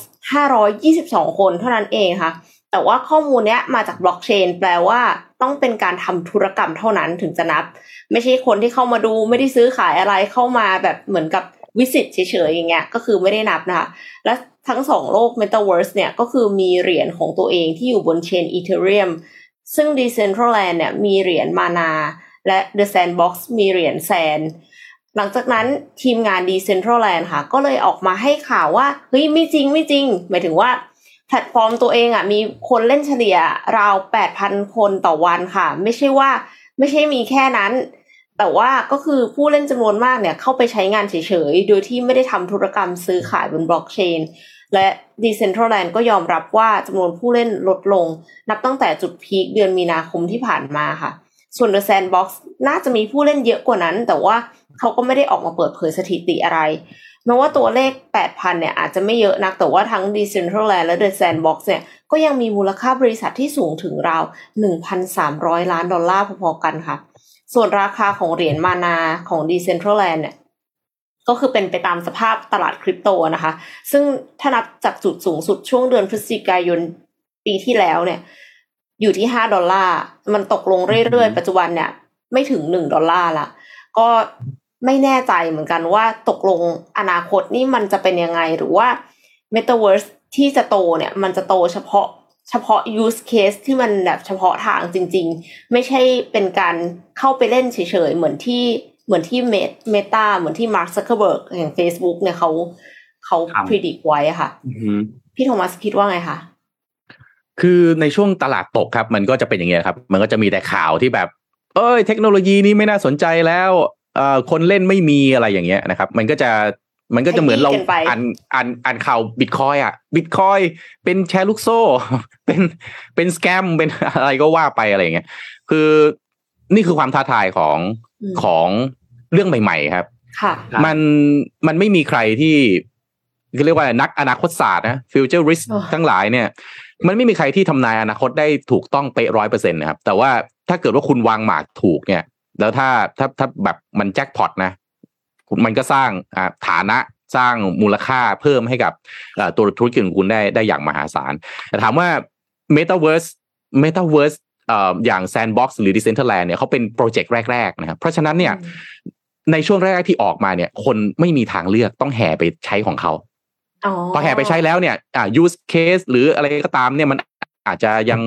522 คนเท่านั้นเองค่ะ แต่ว่าข้อมูลเนี้ยมาจากบล็อกเชนแปลว่าต้องเป็นการทำธุรกรรมเท่านั้นถึงจะนับ ไม่ใช่คนที่เข้ามาดูไม่ได้ซื้อขายอะไรเข้ามาแบบเหมือนกับวิสิตเฉยๆอย่างเงี้ยก็คือไม่ได้นับนะคะ และทั้งสองโลก Metaverse เนี่ยก็คือมีเหรียญของตัวเองที่อยู่บนเชน Ethereum ซึ่ง Decentraland เนี่ยมีเหรียญมานา และ The Sandbox มีเหรียญแซนหลังจากนั้นทีมงาน Decentraland ค่ะ ก็เลยออกมาให้ข่าวว่า เฮ้ย ไม่จริงไม่จริง หมายถึงว่า แพลตฟอร์มตัวเองอะมีคนเล่นเฉลี่ยราว8,000คนต่อวันค่ะ ไม่ใช่ว่าไม่ใช่มีแค่นั้น แต่ว่าก็คือผู้เล่นจำนวนมากเนี่ยเข้าไปใช้งานเฉยๆ โดยที่ไม่ได้ทำธุรกรรมซื้อขายบนบล็อกเชนและ Decentraland ก็ยอมรับว่าจำนวนผู้เล่นลดลง นับตั้งแต่จุดพีคเดือนมีนาคมที่ผ่านมาค่ะ ส่วน The Sandbox น่าจะมีผู้เล่นเยอะกว่านั้น แต่ว่าเขาก็ไม่ได้ออกมาเปิดเผยสถิติอะไร ม้ว่าตัวเลข 8,000 เนี่ยอาจจะไม่เยอะนัก แต่ว่าทั้ง Decentraland และ The Sandbox เนี่ยก็ยังมีมูลค่าบริษัทที่สูงถึงราว 1,300 ล้านดอลลาร์พอๆกันค่ะ ส่วนราคาของเหรียญมานาของ Decentraland เนี่ยก็คือเป็นไปตามสภาพตลาดคริปโตนะคะ ซึ่งถ้านับจากจุดสูงสุดช่วงเดือนพฤศจิกายนปีที่แล้วเนี่ย อยู่ที่ห้าดอลลาร์ มันตกลงเรื่อยๆ ปัจจุบันเนี่ยไม่ถึงหนึ่งดอลลาร์ละก็ ไม่แน่ใจเหมือนกันว่าตกลงอนาคตนี่มันจะเป็นยังไงหรือว่า Metaverse ที่จะโตเนี่ยมันจะโตเฉพาะเฉพาะ use case ที่มันแบบเฉพาะทางจริง ๆ ไม่ใช่เป็นการเข้าไปเล่นเฉยๆ เหมือนที่เหมือนที่เมตาเหมือนที่ Mark Zuckerberg แห่ง Facebook เนี่ยเขาเขาครับ predict ไว้อะค่ะอือหือพี่โทมัสคิดว่าไงคะคือในช่วงตลาดตกครับ มันก็จะเป็นอย่างเงี้ยครับ มันก็จะมีแต่ข่าวที่แบบ เอ้ย เทคโนโลยีนี้ไม่น่าสนใจแล้ว เอ่อคนเล่นไม่มีอะไรอย่างเงี้ยนะครับ มันก็จะมันก็จะเหมือนเราขยี้กันไปอ่านอ่านอ่านข่าวบิตคอยอะบิตคอยเป็นแชร์ลูกโซ่ เป็นเป็นสแกมเป็นอะไรก็ว่าไปอะไรอย่างเงี้ยคือนี่คือความท้าทายของอืมของเรื่องใหม่ๆครับค่ะครับมันมันไม่มีใครที่เรียกว่านักอนาคตศาสตร์นะฟิวเจอริสอ๋อทั้งหลายเนี่ย มันไม่มีใครที่ทำนายอนาคตได้ถูกต้องเป๊ะร้อยเปอร์เซ็นต์นะครับ แต่ว่าถ้าเกิดว่าคุณวางหมากถูกเนี่ย แล้วถ้าถ้าถ้าแบบมันแจ็คพอตนะมันก็สร้างฐานะสร้างมูลค่าเพิ่มให้กับตัวธุรกิจของคุณได้ได้อย่างมหาศาลแต่ถามว่า Metaverse Metaverse อย่าง Sandbox หรือ Decentraland เนี่ยเขาเป็นโปรเจกต์แรก ๆ นะครับ เพราะฉะนั้นเนี่ยในช่วงแรกที่ออกมาเนี่ย คนไม่มีทางเลือกต้องแห่ไปใช้ของเขาพอแห่ไปใช้แล้วเนี่ยอ่า use case หรืออะไรก็ตามเนี่ยมันอาจจะยัง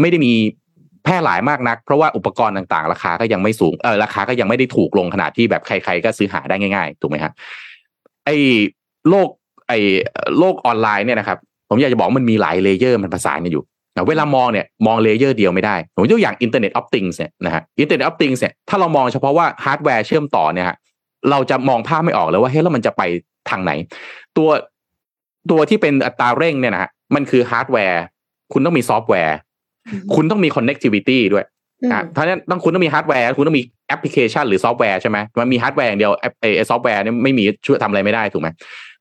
ไม่ได้มีแพร่หลายมากนัก เพราะว่าอุปกรณ์ต่างๆ ราคาก็ยังไม่สูงเออราคาก็ยังไม่ได้ถูกลงขนาดที่แบบใคร ๆ ก็ซื้อหาได้ง่ายๆ ถูกไหมฮะไอ้โลกไอ้โลกออนไลน์เนี่ยนะครับผมอยากจะบอกมันมีหลาย layer มันประสานกันอยู่เวลามองเนี่ยมอง layer เดียวไม่ได้ ผมยกอย่าง Internet of Things เนี่ยนะฮะ Internet of Things เนี่ยถ้าเรามองเฉพาะว่าฮาร์ดแวร์เชื่อมต่อเนี่ยฮะเราจะมองภาพไม่ออกเลยว่าเฮ้ยแล้วมันจะไปทางไหน ตัวตัวที่เป็นอัตราเร่งเนี่ยนะฮะมันคือฮาร์ดแวร์ คุณต้องมีซอฟต์แวร์ คุณต้องมี connectivity ด้วยอ่าเพราะฉะนั้นต้องคุณต้องมีฮาร์ดแวร์ คุณต้องมีแอปพลิเคชันหรือซอฟต์แวร์ใช่ไหมมันมีฮาร์ดแวร์อย่างเดียวไอ้ซอฟต์แวร์เนี่ยไม่มีช่วยทำอะไรไม่ได้ถูกไหม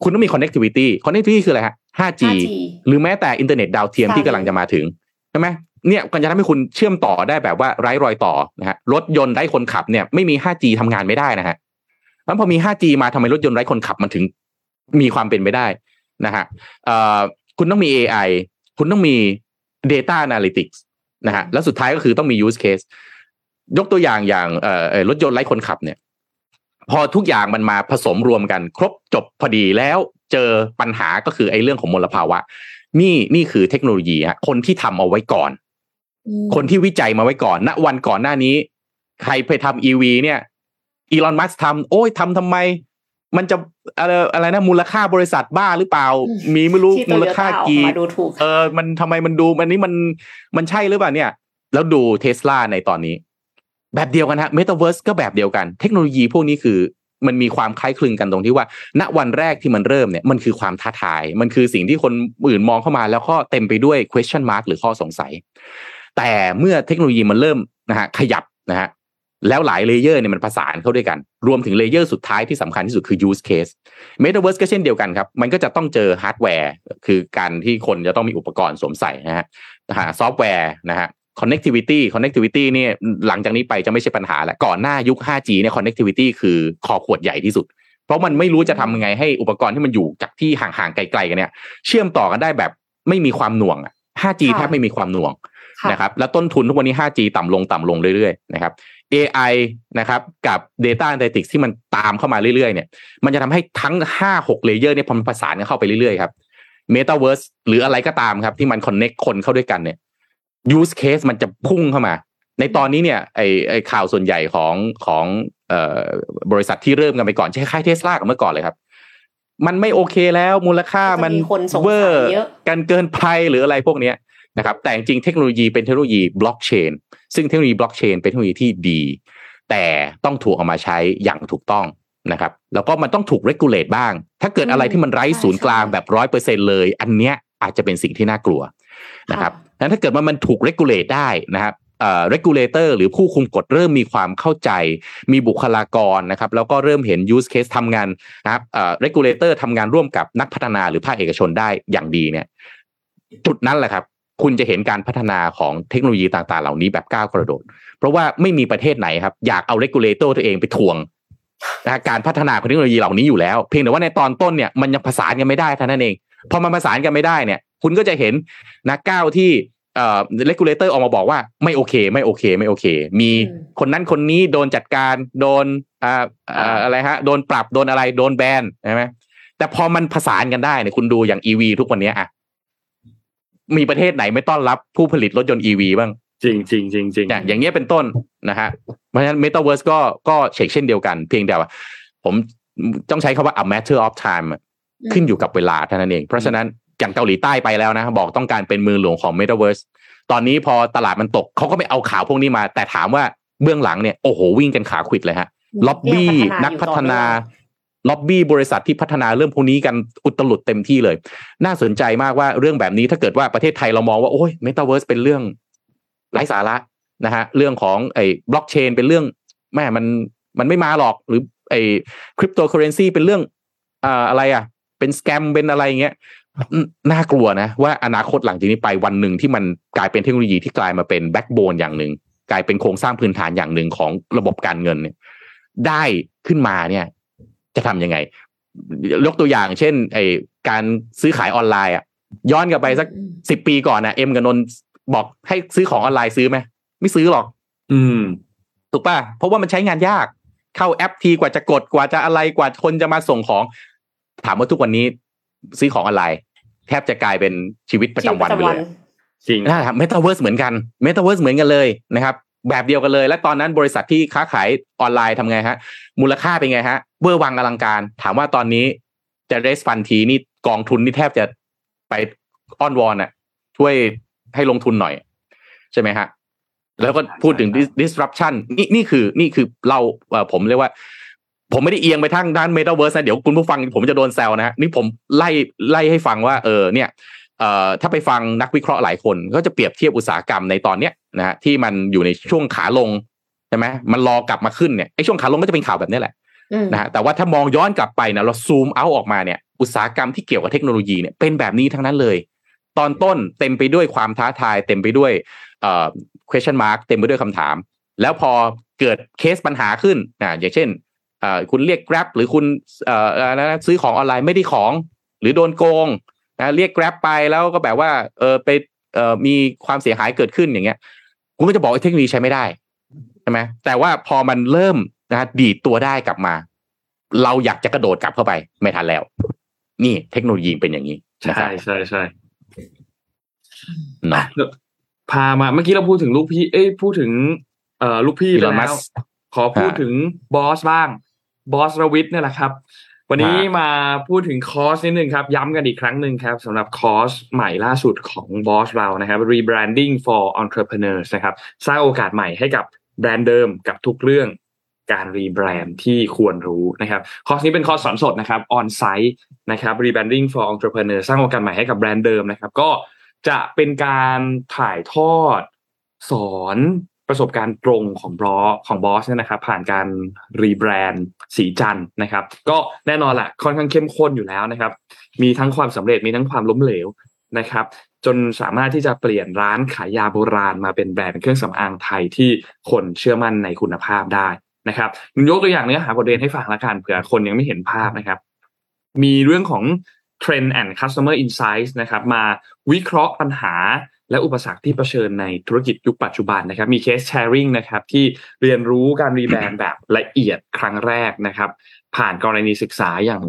คุณต้องมี connectivity connectivity คืออะไรฮะ 5G หรือแม้แต่อินเทอร์เน็ตดาวเทียมที่กำลังจะมาถึงใช่ไหมเนี่ยก็จะทำให้คุณเชื่อมต่อได้แบบว่าไร้รอยต่อนะฮะรถยนต์ไร้คนขับเนี่ยไม่มี 5G ทำงานไม่ได้นะฮะแล้วพอมี 5G มาทำไมรถยนต์ไร้คนขับมันถึงมีความเป็นไปได้นะฮะเอ่อคุณต้องมี AI คุณต้องมี Data Analytics นะฮะแล้วสุดท้ายก็คือต้องมี use case ยกตัวอย่างอย่างเอ่อรถยนต์ไร้คนขับเนี่ยพอทุกอย่างมันมาผสมรวมกัน ครบจบพอดีแล้วเจอปัญหาก็คือไอ้เรื่องของมลภาวะ นี่นี่คือเทคโนโลยีฮะคนที่ทำเอาไว้ก่อน คนที่วิจัยมาไว้ก่อนณวันก่อนหน้านี้ ใครไปทำอีวีเนี่ยอีลอนมัสทำโอ้ยทำทำไม มันจะอะไรอะไรนะมูลค่าบริษัทบ้าหรือเปล่า มีไม่รู้มูลค่ากี่เออ มันทำไมมันดูมันนี้มันมันใช่หรือเปล่าเนี่ย แล้วดูเทสลาในตอนนี้ แบบเดียวกันฮะเมตาเวิร์สก็แบบเดียวกัน เทคโนโลยีพวกนี้คือมันมีความคล้ายคลึงกันตรงที่ว่า ณวันแรกที่มันเริ่มเนี่ยมันคือความท้าทาย มันคือสิ่งที่คนอื่นมองเข้ามา แล้วก็เต็มไปด้วย question mark หรือข้อสงสัย แต่เมื่อเทคโนโลยีมันเริ่มนะฮะขยับนะฮะ แล้วหลาย layer เนี่ยมันประสานเข้าด้วยกัน รวมถึง layer สุดท้ายที่สำคัญที่สุดคือ use case Metaverse ก็เช่นเดียวกันครับ มันก็จะต้องเจอฮาร์ดแวร์คือการที่คนจะต้องมีอุปกรณ์สวมใส่นะฮะซอฟต์แวร์นะฮะ connectivity connectivity เนี่ยหลังจากนี้ไปจะไม่ใช่ปัญหาแล้วก่อนหน้ายุค 5G เนี่ย connectivity คือคอขวดใหญ่ที่สุด เพราะมันไม่รู้จะทำยังไงให้อุปกรณ์ที่มันอยู่จากที่ห่างๆไกลๆกันเนี่ย เชื่อมต่อกันได้แบบไม่มีความหน่วงอะ 5G แทบไม่มีความหน่วงนะครับแล้วต้นทุนทุกวันนี้ 5G ต่ำลงต่ำลงเรื่อยๆนะครับ AI นะครับกับ Data Analytics ที่มันตามเข้ามาเรื่อยๆเนี่ยมันจะทำให้ทั้ง 5-6 layer เนี่ยพอมันประสานกันเข้าไปเรื่อยๆครับ Metaverse หรืออะไรก็ตามครับ ที่มัน connect คนเข้าด้วยกันเนี่ย use case มันจะพุ่งเข้ามา ในตอนนี้เนี่ยไอไอข่าวส่วนใหญ่ของของเอ่อบริษัทที่เริ่มกันไปก่อนใช้ค่ายเทสลากับเมื่อก่อนเลยครับ มันไม่โอเคแล้วมูลค่ามันเวอร์กันเกินไปหรืออะไรพวกเนี้ยนะครับแต่จริงเทคโนโลยีเป็นเทคโนโลยีบล็อกเชน ซึ่งเทคโนโลยีบล็อกเชนเป็นเทคโนโลยีที่ดี แต่ต้องถูกเอามาใช้อย่างถูกต้องนะครับ แล้วก็มันต้องถูกเรกูเลตบ้าง ถ้าเกิดอะไรที่มันไร้ศูนย์กลางแบบร้อยเปอร์เซ็นเลย อันเนี้ยอาจจะเป็นสิ่งที่น่ากลัวนะครับนั้นถ้าเกิดว่ามันถูกเรกูเลตได้นะครับเอ่อ regulator หรือผู้คุมกฎเริ่มมีความเข้าใจ มีบุคลากรนะครับ แล้วก็เริ่มเห็น use case ทำงานนะครับเอ่อ regulator ทำงานร่วมกับนักพัฒนาหรือภาคเอกชนได้อย่างดีเนี่ย จุดนั้นแหละครับ คุณจะเห็นการพัฒนาของเทคโนโลยีต่างๆ เหล่านี้แบบก้าวกระโดด เพราะว่าไม่มีประเทศไหนครับ อยากเอา regulator ตัวเองไปถ่วงนะการพัฒนาของเทคโนโลยีเหล่านี้อยู่แล้ว เพียงแต่ว่าในตอนต้นเนี่ยมันยังผสานกันไม่ได้เท่านั้นเองพอมันผสานกันไม่ได้เนี่ย คุณก็จะเห็นนะก้าวที่เอ่อ regulator ออกมาบอกว่าไม่โอเค ไม่โอเค ไม่โอเค มีคนนั้นคนนี้โดนจัดการโดนอ่าอะไรฮะ โดนปรับโดนอะไรโดนแบนใช่ไหมแต่พอมันผสานกันได้เนี่ยคุณดูอย่าง EV ทุกวันนี้อะ มีประเทศไหนไม่ต้อนรับผู้ผลิตรถยนต์ EV บ้าง จริงจริงจริงจริงอย่างเงี้ยเป็นต้นนะฮะเพราะฉะนั้นเมตาเวิร์สก็ก็เช็คเช่นเดียวกัน เพียงแต่ว่า ผมต้องใช้คำว่า a matter of time ขึ้นอยู่กับเวลาเท่านั้นเอง เพราะฉะนั้นอย่างเกาหลีใต้ไปแล้วนะ บอกต้องการเป็นเมืองหลวงของ Metaverse ตอนนี้พอตลาดมันตกเขาก็ไม่เอาข่าวพวกนี้มา แต่ถามว่าเบื้องหลังเนี่ยโอ้โหวิ่งกันขาขวิดเลยฮะล็อบบี้นักพัฒนา ล็อบบี้บริษัทที่พัฒนาเรื่องพวกนี้กันอุตลุดเต็มที่เลย น่าสนใจมากว่าเรื่องแบบนี้ถ้าเกิดว่าประเทศไทยเรามองว่าโอ้ยเมตาเวิร์สเป็นเรื่องไร้สาระนะฮะเรื่องของไอ้บล็อกเชนเป็นเรื่องแม่มันมันไม่มาหรอกหรือไอ้คริปโตเคอเรนซีเป็นเรื่องอ่าอะไรอะ เป็น scam เป็นอะไรเงี้ยน่ากลัวนะว่าอนาคตหลังจากนี้ไปวันหนึ่งที่มันกลายเป็นเทคโนโลยีที่กลายมาเป็น backbone อย่างหนึ่งกลายเป็นโครงสร้างพื้นฐานอย่างหนึ่งของระบบการเงินเนี่ยได้ขึ้นมาเนี่ย จะทำยังไง ยกตัวอย่างเช่น ไอการซื้อขายออนไลน์อะย้อนกลับไปสักสิบปีก่อนนะเอ็มกับนนบอกให้ซื้อของออนไลน์ซื้อไหมไม่ซื้อหรอก อืม ถูกป่ะเพราะว่ามันใช้งานยาก เข้าแอปทีกว่าจะกดกว่าจะอะไรกว่าคนจะมาส่งของ ถามว่าทุกวันนี้ซื้อของออนไลน์แทบจะกลายเป็นชีวิตประจำวันไปเลยจริงนะครับเมตาเวิร์สเหมือนกันเมตาเวิร์สเหมือนกันเลยนะครับ แบบเดียวกันเลย และตอนนั้นบริษัทที่ค้าขายออนไลน์ทำไงฮะ มูลค่าเป็นไงฮะเวอร์วังอลังการ ถามว่าตอนนี้จะ raise fund ทีนี่กองทุนนี่แทบจะไปอ้อนวอนอะช่วยให้ลงทุนหน่อย ใช่ไหมฮะ แล้วก็พูดถึง disruption นี่นี่คือนี่คือเราเอ่อผมเรียกว่า ผมไม่ได้เอียงไปทางด้าน Metaverse นะ เดี๋ยวคุณผู้ฟังผมจะโดนแซวนะฮะนี่ผมไล่ไล่ให้ฟังว่าเออเนี่ยเอ่อ ถ้าไปฟังนักวิเคราะห์หลายคนก็จะเปรียบเทียบอุตสาหกรรมในตอนเนี้ยนะฮะที่มันอยู่ในช่วงขาลงใช่ไหมมันรอกลับมาขึ้นเนี่ยไอ้ช่วงขาลงก็จะเป็นข่าวแบบนี้แหละอืมนะฮะแต่ว่าถ้ามองย้อนกลับไปนะเราซูมเอาออกมาเนี่ยอุตสาหกรรมที่เกี่ยวกับเทคโนโลยีเนี่ยเป็นแบบนี้ทั้งนั้นเลย ตอนต้นเต็มไปด้วยความท้าทาย เต็มไปด้วยเอ่อ question mark เต็มไปด้วยคำถาม แล้วพอเกิดเคสปัญหาขึ้นอ่าอย่างเช่นเอ่อคุณเรียก Grab หรือคุณเอ่ออะไรนะซื้อของออนไลน์ไม่ได้ของ หรือโดนโกง นะเรียก Grab ไปแล้วก็แบบว่า เออไปเอ่อมีความเสียหายเกิดขึ้นอย่างเงี้ยคุณก็จะบอกว่าเทคโนโลยีใช้ไม่ได้ใช่ไหมแต่ว่าพอมันเริ่มนะฮะดีดตัวได้กลับมา เราอยากจะกระโดดกลับเข้าไป ไม่ทันแล้ว นี่เทคโนโลยีเป็นอย่างนี้นะคใช่รับใช่ใช่เนาะพามาเมื่อกี้เราพูดถึงลูกพี่ เอ้ยพูดถึง เอ่อลูกพี่ไป Elon แล้ว Musk ขอพูดอ่าถึงบอสบ้างบอสรวิทย์เนี่ยแหละครับ วันนี้ฮะมาพูดถึงคอร์สนิดนึงครับ ย้ำกันอีกครั้งหนึ่งครับสำหรับคอร์สใหม่ล่าสุดของบอสเรานะครับ rebranding for entrepreneurs นะครับ สร้างโอกาสใหม่ให้กับแบรนด์เดิมกับทุกเรื่องการรีแบรนด์ที่ควรรู้นะครับ คอร์สนี้เป็นคอร์สสอนสดนะครับ onsite นะครับ rebranding for entrepreneurs สร้างโอกาสใหม่ให้กับแบรนด์เดิมนะครับ ก็จะเป็นการถ่ายทอดสอน ประสบการณ์ตรงของบอสของบอสเนี่ยนะครับ ผ่านการรีแบรนด์สีจันนะครับ ก็แน่นอนแหละค่อนข้างเข้มข้นอยู่แล้วนะครับ มีทั้งความสำเร็จมีทั้งความล้มเหลวนะครับ จนสามารถที่จะเปลี่ยนร้านขายยาโบราณมาเป็นแบรนด์เครื่องสำอางไทยที่คนเชื่อมั่นในคุณภาพได้นะครับยกตัวอย่างเนื้อหาบทเรียนให้ฟังละกันเผื่อคนยังไม่เห็นภาพนะครับ มีเรื่องของ Trend and Customer Insights นะครับ มาวิเคราะห์ปัญหา และอุปสรรคที่เผชิญในธุรกิจยุคปัจจุบันนะครับ มี case sharing นะครับที่เรียนรู้การรีแบรนด์แบบละเอียดครั้งแรกนะครับ ผ่านกรณีศึกษาอย่าง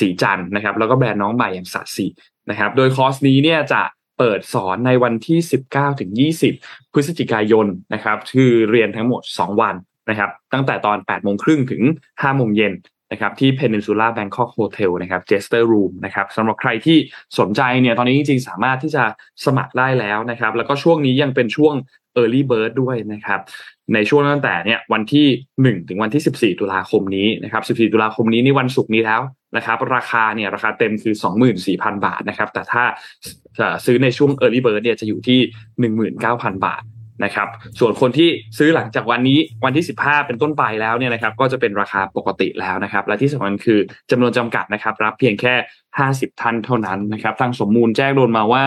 ศรีจันทร์นะครับ แล้วก็แบรนด์น้องใหม่อย่างสัตสีนะครับ โดยคอร์สนี้เนี่ยจะเปิดสอนในวันที่ 19ถึง20 พฤศจิกายนนะครับ คือเรียนทั้งหมด 2 วันนะครับ ตั้งแต่ตอน8โมงครึ่งถึง5โมงเย็น นะครับที่ Peninsula Bangkok Hotel นะครับ Jester Room นะครับสำหรับใครที่สนใจเนี่ยตอนนี้จริงๆ สามารถที่จะสมัครได้แล้วนะครับ แล้วก็ช่วงนี้ยังเป็นช่วง Early Bird ด้วยนะครับ ในช่วงตั้งแต่เนี่ยวันที่ 1 ถึงวันที่ 14 ตุลาคมนี้นะครับ 14 ตุลาคมนี้นี่วันศุกร์นี้แล้วนะครับ ราคาเนี่ยราคาเต็มคือ 24,000 บาทนะครับ แต่ถ้าซื้อในช่วง Early Bird เนี่ยจะอยู่ที่ 19,000 บาท นะครับ ส่วนคนที่ซื้อหลังจากวันนี้วันที่ 15 เป็นต้นไปแล้วเนี่ยนะครับ ก็จะเป็นราคาปกติแล้วนะครับ และที่สำคัญคือจำนวนจำกัดนะครับ รับเพียงแค่ 50 ท่านเท่านั้นนะครับ ทางสมมูลแจ้งโดนมาว่า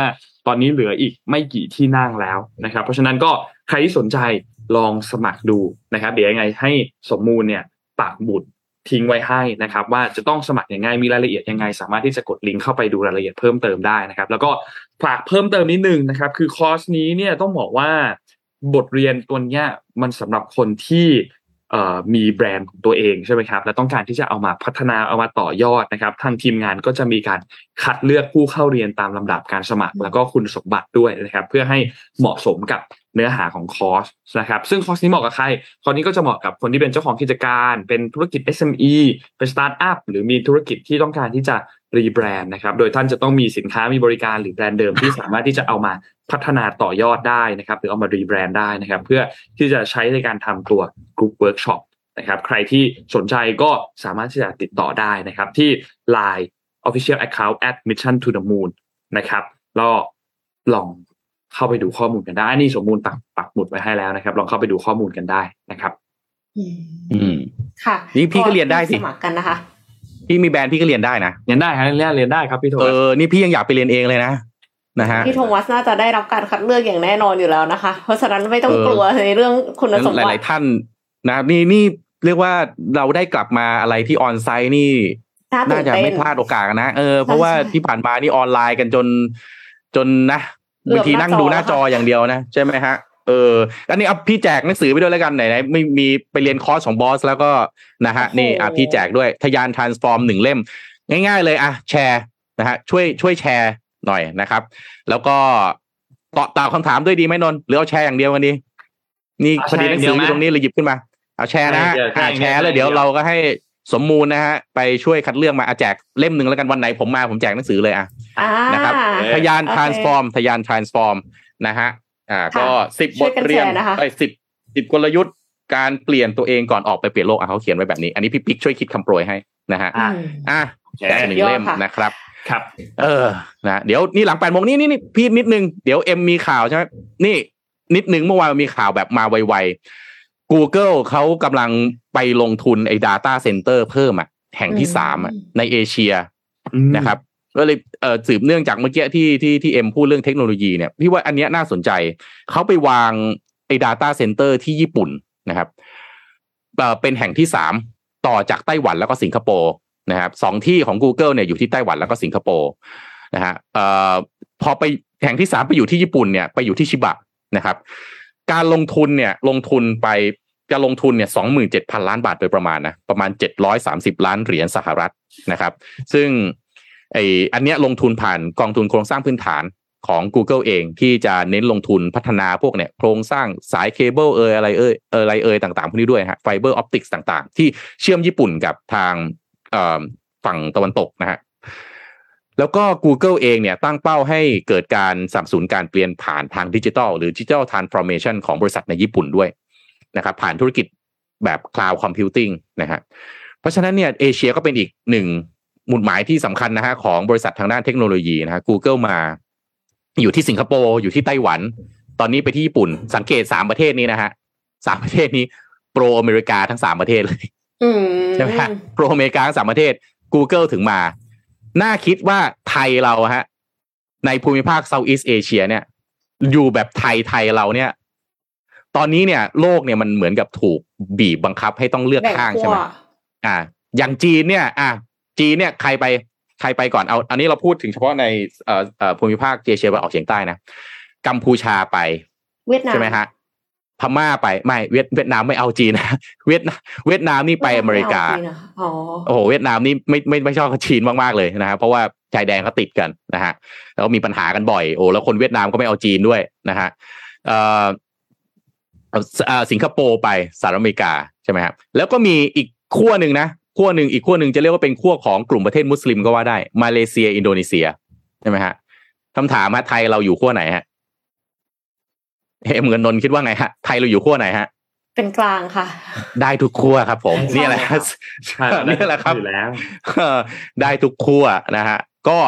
ตอนนี้เหลืออีกไม่กี่ที่นั่งแล้วนะครับ เพราะฉะนั้นก็ใครที่สนใจลองสมัครดูนะครับ เดี๋ยวยังไงให้สมมูลเนี่ยปักหมุดทิ้งไว้ให้นะครับ ว่าจะต้องสมัครยังไงมีรายละเอียดยังไง สามารถที่จะกดลิงก์เข้าไปดูรายละเอียดเพิ่มเติมได้นะครับ แล้วก็ฝากเพิ่มเติมนิดนึงนะครับ คือคอร์สนี้เนี่ยต้องบอกว่า บทเรียนตัวเนี้ยมันสำหรับคนที่เอ่อมีแบรนด์ของตัวเองใช่ไหมครับ และต้องการที่จะเอามาพัฒนาเอามาต่อยอดนะครับ ทางทีมงานก็จะมีการคัดเลือกผู้เข้าเรียนตามลำดับการสมัคร แล้วก็คุณสมบัติด้วยนะครับ เพื่อให้เหมาะสมกับเนื้อหาของคอร์สนะครับ ซึ่งคอร์สนี้เหมาะกับใคร คอร์สนี้ก็จะเหมาะกับคนที่เป็นเจ้าของกิจการ เป็นธุรกิจ SME เป็นสตาร์ทอัพหรือมีธุรกิจที่ต้องการที่จะ รีแบรนด์นะครับ โดยท่านจะต้องมีสินค้ามีบริการหรือแบรนด์เดิมที่สามารถที่จะเอามาพัฒนาต่อยอดได้นะครับ หรือเอามารีแบรนด์ได้นะครับ เพื่อที่จะใช้ในการทำตัว group workshop นะครับ ใครที่สนใจก็สามารถที่จะติดต่อได้นะครับ ที่ Line Official Account at Mission to the Moon นะครับแล้วลองเข้าไปดูข้อมูลกันได้อันนี่สมมูลปักปักหมุดไว้ให้แล้วนะครับ ลองเข้าไปดูข้อมูลกันได้นะครับ อืมอืมค่ะ นี่พี่ก็เรียนได้สิสมัครกันนะคะ พี่มีแบรนด์พี่ก็เรียนได้นะเรียนได้ครับเรียนเรียนได้ครับพี่โทเอมัสอนี่พี่ยังอยากไปเรียนเองเลยนะนะฮะพี่โทมัสน่าจะได้รับการคัดเลือกอย่างแน่นอนอยู่แล้วนะคะ เพราะฉะนั้นไม่ต้องเออกลัวในเรื่องคุณสมหบัลายติๆท่านนะนี่นี่เรียกว่าเราได้กลับมาอะไรที่ออนไซต์นี่น่าจะไม่พลาดโอกาสนะเออเพราะว่าที่ผ่านมานี่ออนไลน์กันจนจนนะบางทีนั่งดูหน้าจออย่างเดียวนะ ใช่ไหมฮะ เอออันนี้เอาพี่แจกหนังสือไปด้วยแล้วกันไหนๆไม่มีไปเรียนคอร์สของบอสแล้วก็นะฮะนี่อะพี่แจกด้วยทะยาน transform หนึ่งเล่ม ง่าย ๆ เลยอะแชร์นะฮะช่วยช่วยแชร์หน่อยนะครับ แล้วก็ตอบตอบคำถามด้วยดีไหมนนท์หรือเอาแชร์อย่างเดียวกันดีนี่พอดีหนังสืออยู่ตรงนี้เลยหยิบขึ้นมา เอาแชร์นะฮะอ่าแชร์แล้วเดี๋ยวเราก็ให้สมมูลนะฮะไปช่วยคัดเลือกมาอาแจกเล่มหนึ่งแล้วกันวันไหนผมมาผมแจกหนังสือเลยอะนะครับทยาน transform ทยาน transform นะฮะ อ่า ก็สิบบทเรียนไปสิบสิบกลยุทธ์การเปลี่ยนตัวเองก่อนออกไปเปลี่ยนโลกอะเขาเขียนไว้แบบนี้ อันนี้พี่ปิ๊กช่วยคิดคำโปรยให้นะฮะอะแจกหนึ่งเล่มนะครับครับ เออนะเดี๋ยวนี่หลังแปดโมงนี่นี่พี่นิดนึงเดี๋ยวเอ็มมีข่าวใช่ไหมนี่นิดนึงเมื่อวานมีข่าวแบบมาไวๆ Google เขากำลังไปลงทุนไอ้ Data Center เพิ่มอะ แห่งที่สามอะในเอเชียนะครับ ก็เลยเอ่อสืบเนื่องจากเมื่อกี้ที่ที่ที่เอ็มพูดเรื่องเทคโนโลยีเนี่ยพี่ว่าอันเนี้ยน่าสนใจ เขาไปวางไอ้ Data Center ที่ญี่ปุ่นนะครับเอ่อเป็นแห่งที่สามต่อจากไต้หวันแล้วก็สิงคโปร์นะครับสองที่ของ Google เนี่ยอยู่ที่ไต้หวันแล้วก็สิงคโปร์นะฮะเอ่อพอไปแห่งที่สามไปอยู่ที่ญี่ปุ่นเนี่ยไปอยู่ที่ชิบะนะครับ การลงทุนเนี่ยลงทุนไปจะลงทุนเนี่ยสองหมื่นเจ็ดพันล้านบาทโดยประมาณนะประมาณเจ็ดร้อยสามสิบล้านเหรียญสหรัฐนะครับ ซึ่ง ไออันเนี้ยลงทุนผ่านกองทุนโครงสร้างพื้นฐานของ Google เองที่จะเน้นลงทุนพัฒนาพวกเนี่ยโครงสร้างสายเคเบิลเอยอะไรเอยอออะไรเอยต่างๆพวกนี้ด้วยฮะ fiber optics ต่างๆ ที่เชื่อมญี่ปุ่นกับทางฝั่งตะวันตกนะฮะแล้วก็ Google เองเนี่ยตั้งเป้าให้เกิดการสนับสนุนการเปลี่ยนผ่านทางดิจิทัลหรือ digital transformation ของบริษัทในญี่ปุ่นด้วยนะครับผ่านธุรกิจแบบ Cloud Computing นะฮะเพราะฉะนั้นเนี่ยเอเชียก็เป็นอีกหนึ่ง หมุดหมายที่สำคัญนะฮะของบริษัททางด้านเทคโนโลยีนะฮะ Google มา อยู่ที่สิงคโปร์อยู่ที่ไต้หวัน ตอนนี้ไปที่ญี่ปุ่น สังเกตสามประเทศนี้นะฮะสามประเทศนี้โปรอเมริกาทั้งสามประเทศเลยใช่ไหมฮะโปรอเมริกาทั้งสามประเทศ Google ถึงมา น่าคิดว่าไทยเราฮะ ในภูมิภาคเซาท์อีสเอเชียเนี่ย อยู่แบบไทยไทยเราเนี่ย ตอนนี้เนี่ย โลกเนี่ยมันเหมือนกับถูกบีบบังคับให้ต้องเลือกข้างใช่ไหมอ่า อย่างจีนเนี่ย อะ จีนเนี่ยใครไปใครไปก่อนเอา อันนี้เราพูดถึงเฉพาะในเอ่อเอ่อภูมิภาคเอเชียตะวันออกเฉียงใต้นะกัมพูชาไปเวียดนามใช่ไหมฮะพม่าไปไม่เวียดเวียดนามไม่เอาจีนนะเวียดเวียดนามนี่ไปอเมริกาโอ้โหเวียดนามนี่ไม่ไม่ไม่ชอบจีนมากๆเลยนะครับเพราะว่าชายแดนเขาติดกันนะฮะแล้วมีปัญหากันบ่อยโอ้แล้วคนเวียดนามก็ไม่เอาจีนด้วยนะฮะเอ่อสิงคโปร์ไปสหรัฐอเมริกาใช่ไหมครับแล้วก็มีอีกขั้วหนึ่งนะ ขั้วหนึ่งอีกขั้วหนึ่งจะเรียกว่าเป็นขั้วของกลุ่มประเทศมุสลิมก็ว่าได้ มาเลเซีย อินโดนีเซียใช่ไหมฮะคำถามฮะไทยเราอยู่ขั้วไหนฮะเฮ้เหมือนนนคิดว่าไงฮะไทยเราอยู่ขั้วไหนฮะเป็นกลางค่ะ ได้ทุกขั้วครับ ผมนี่แหละนี่แหละครับได้ทุกขั้วนะฮะก็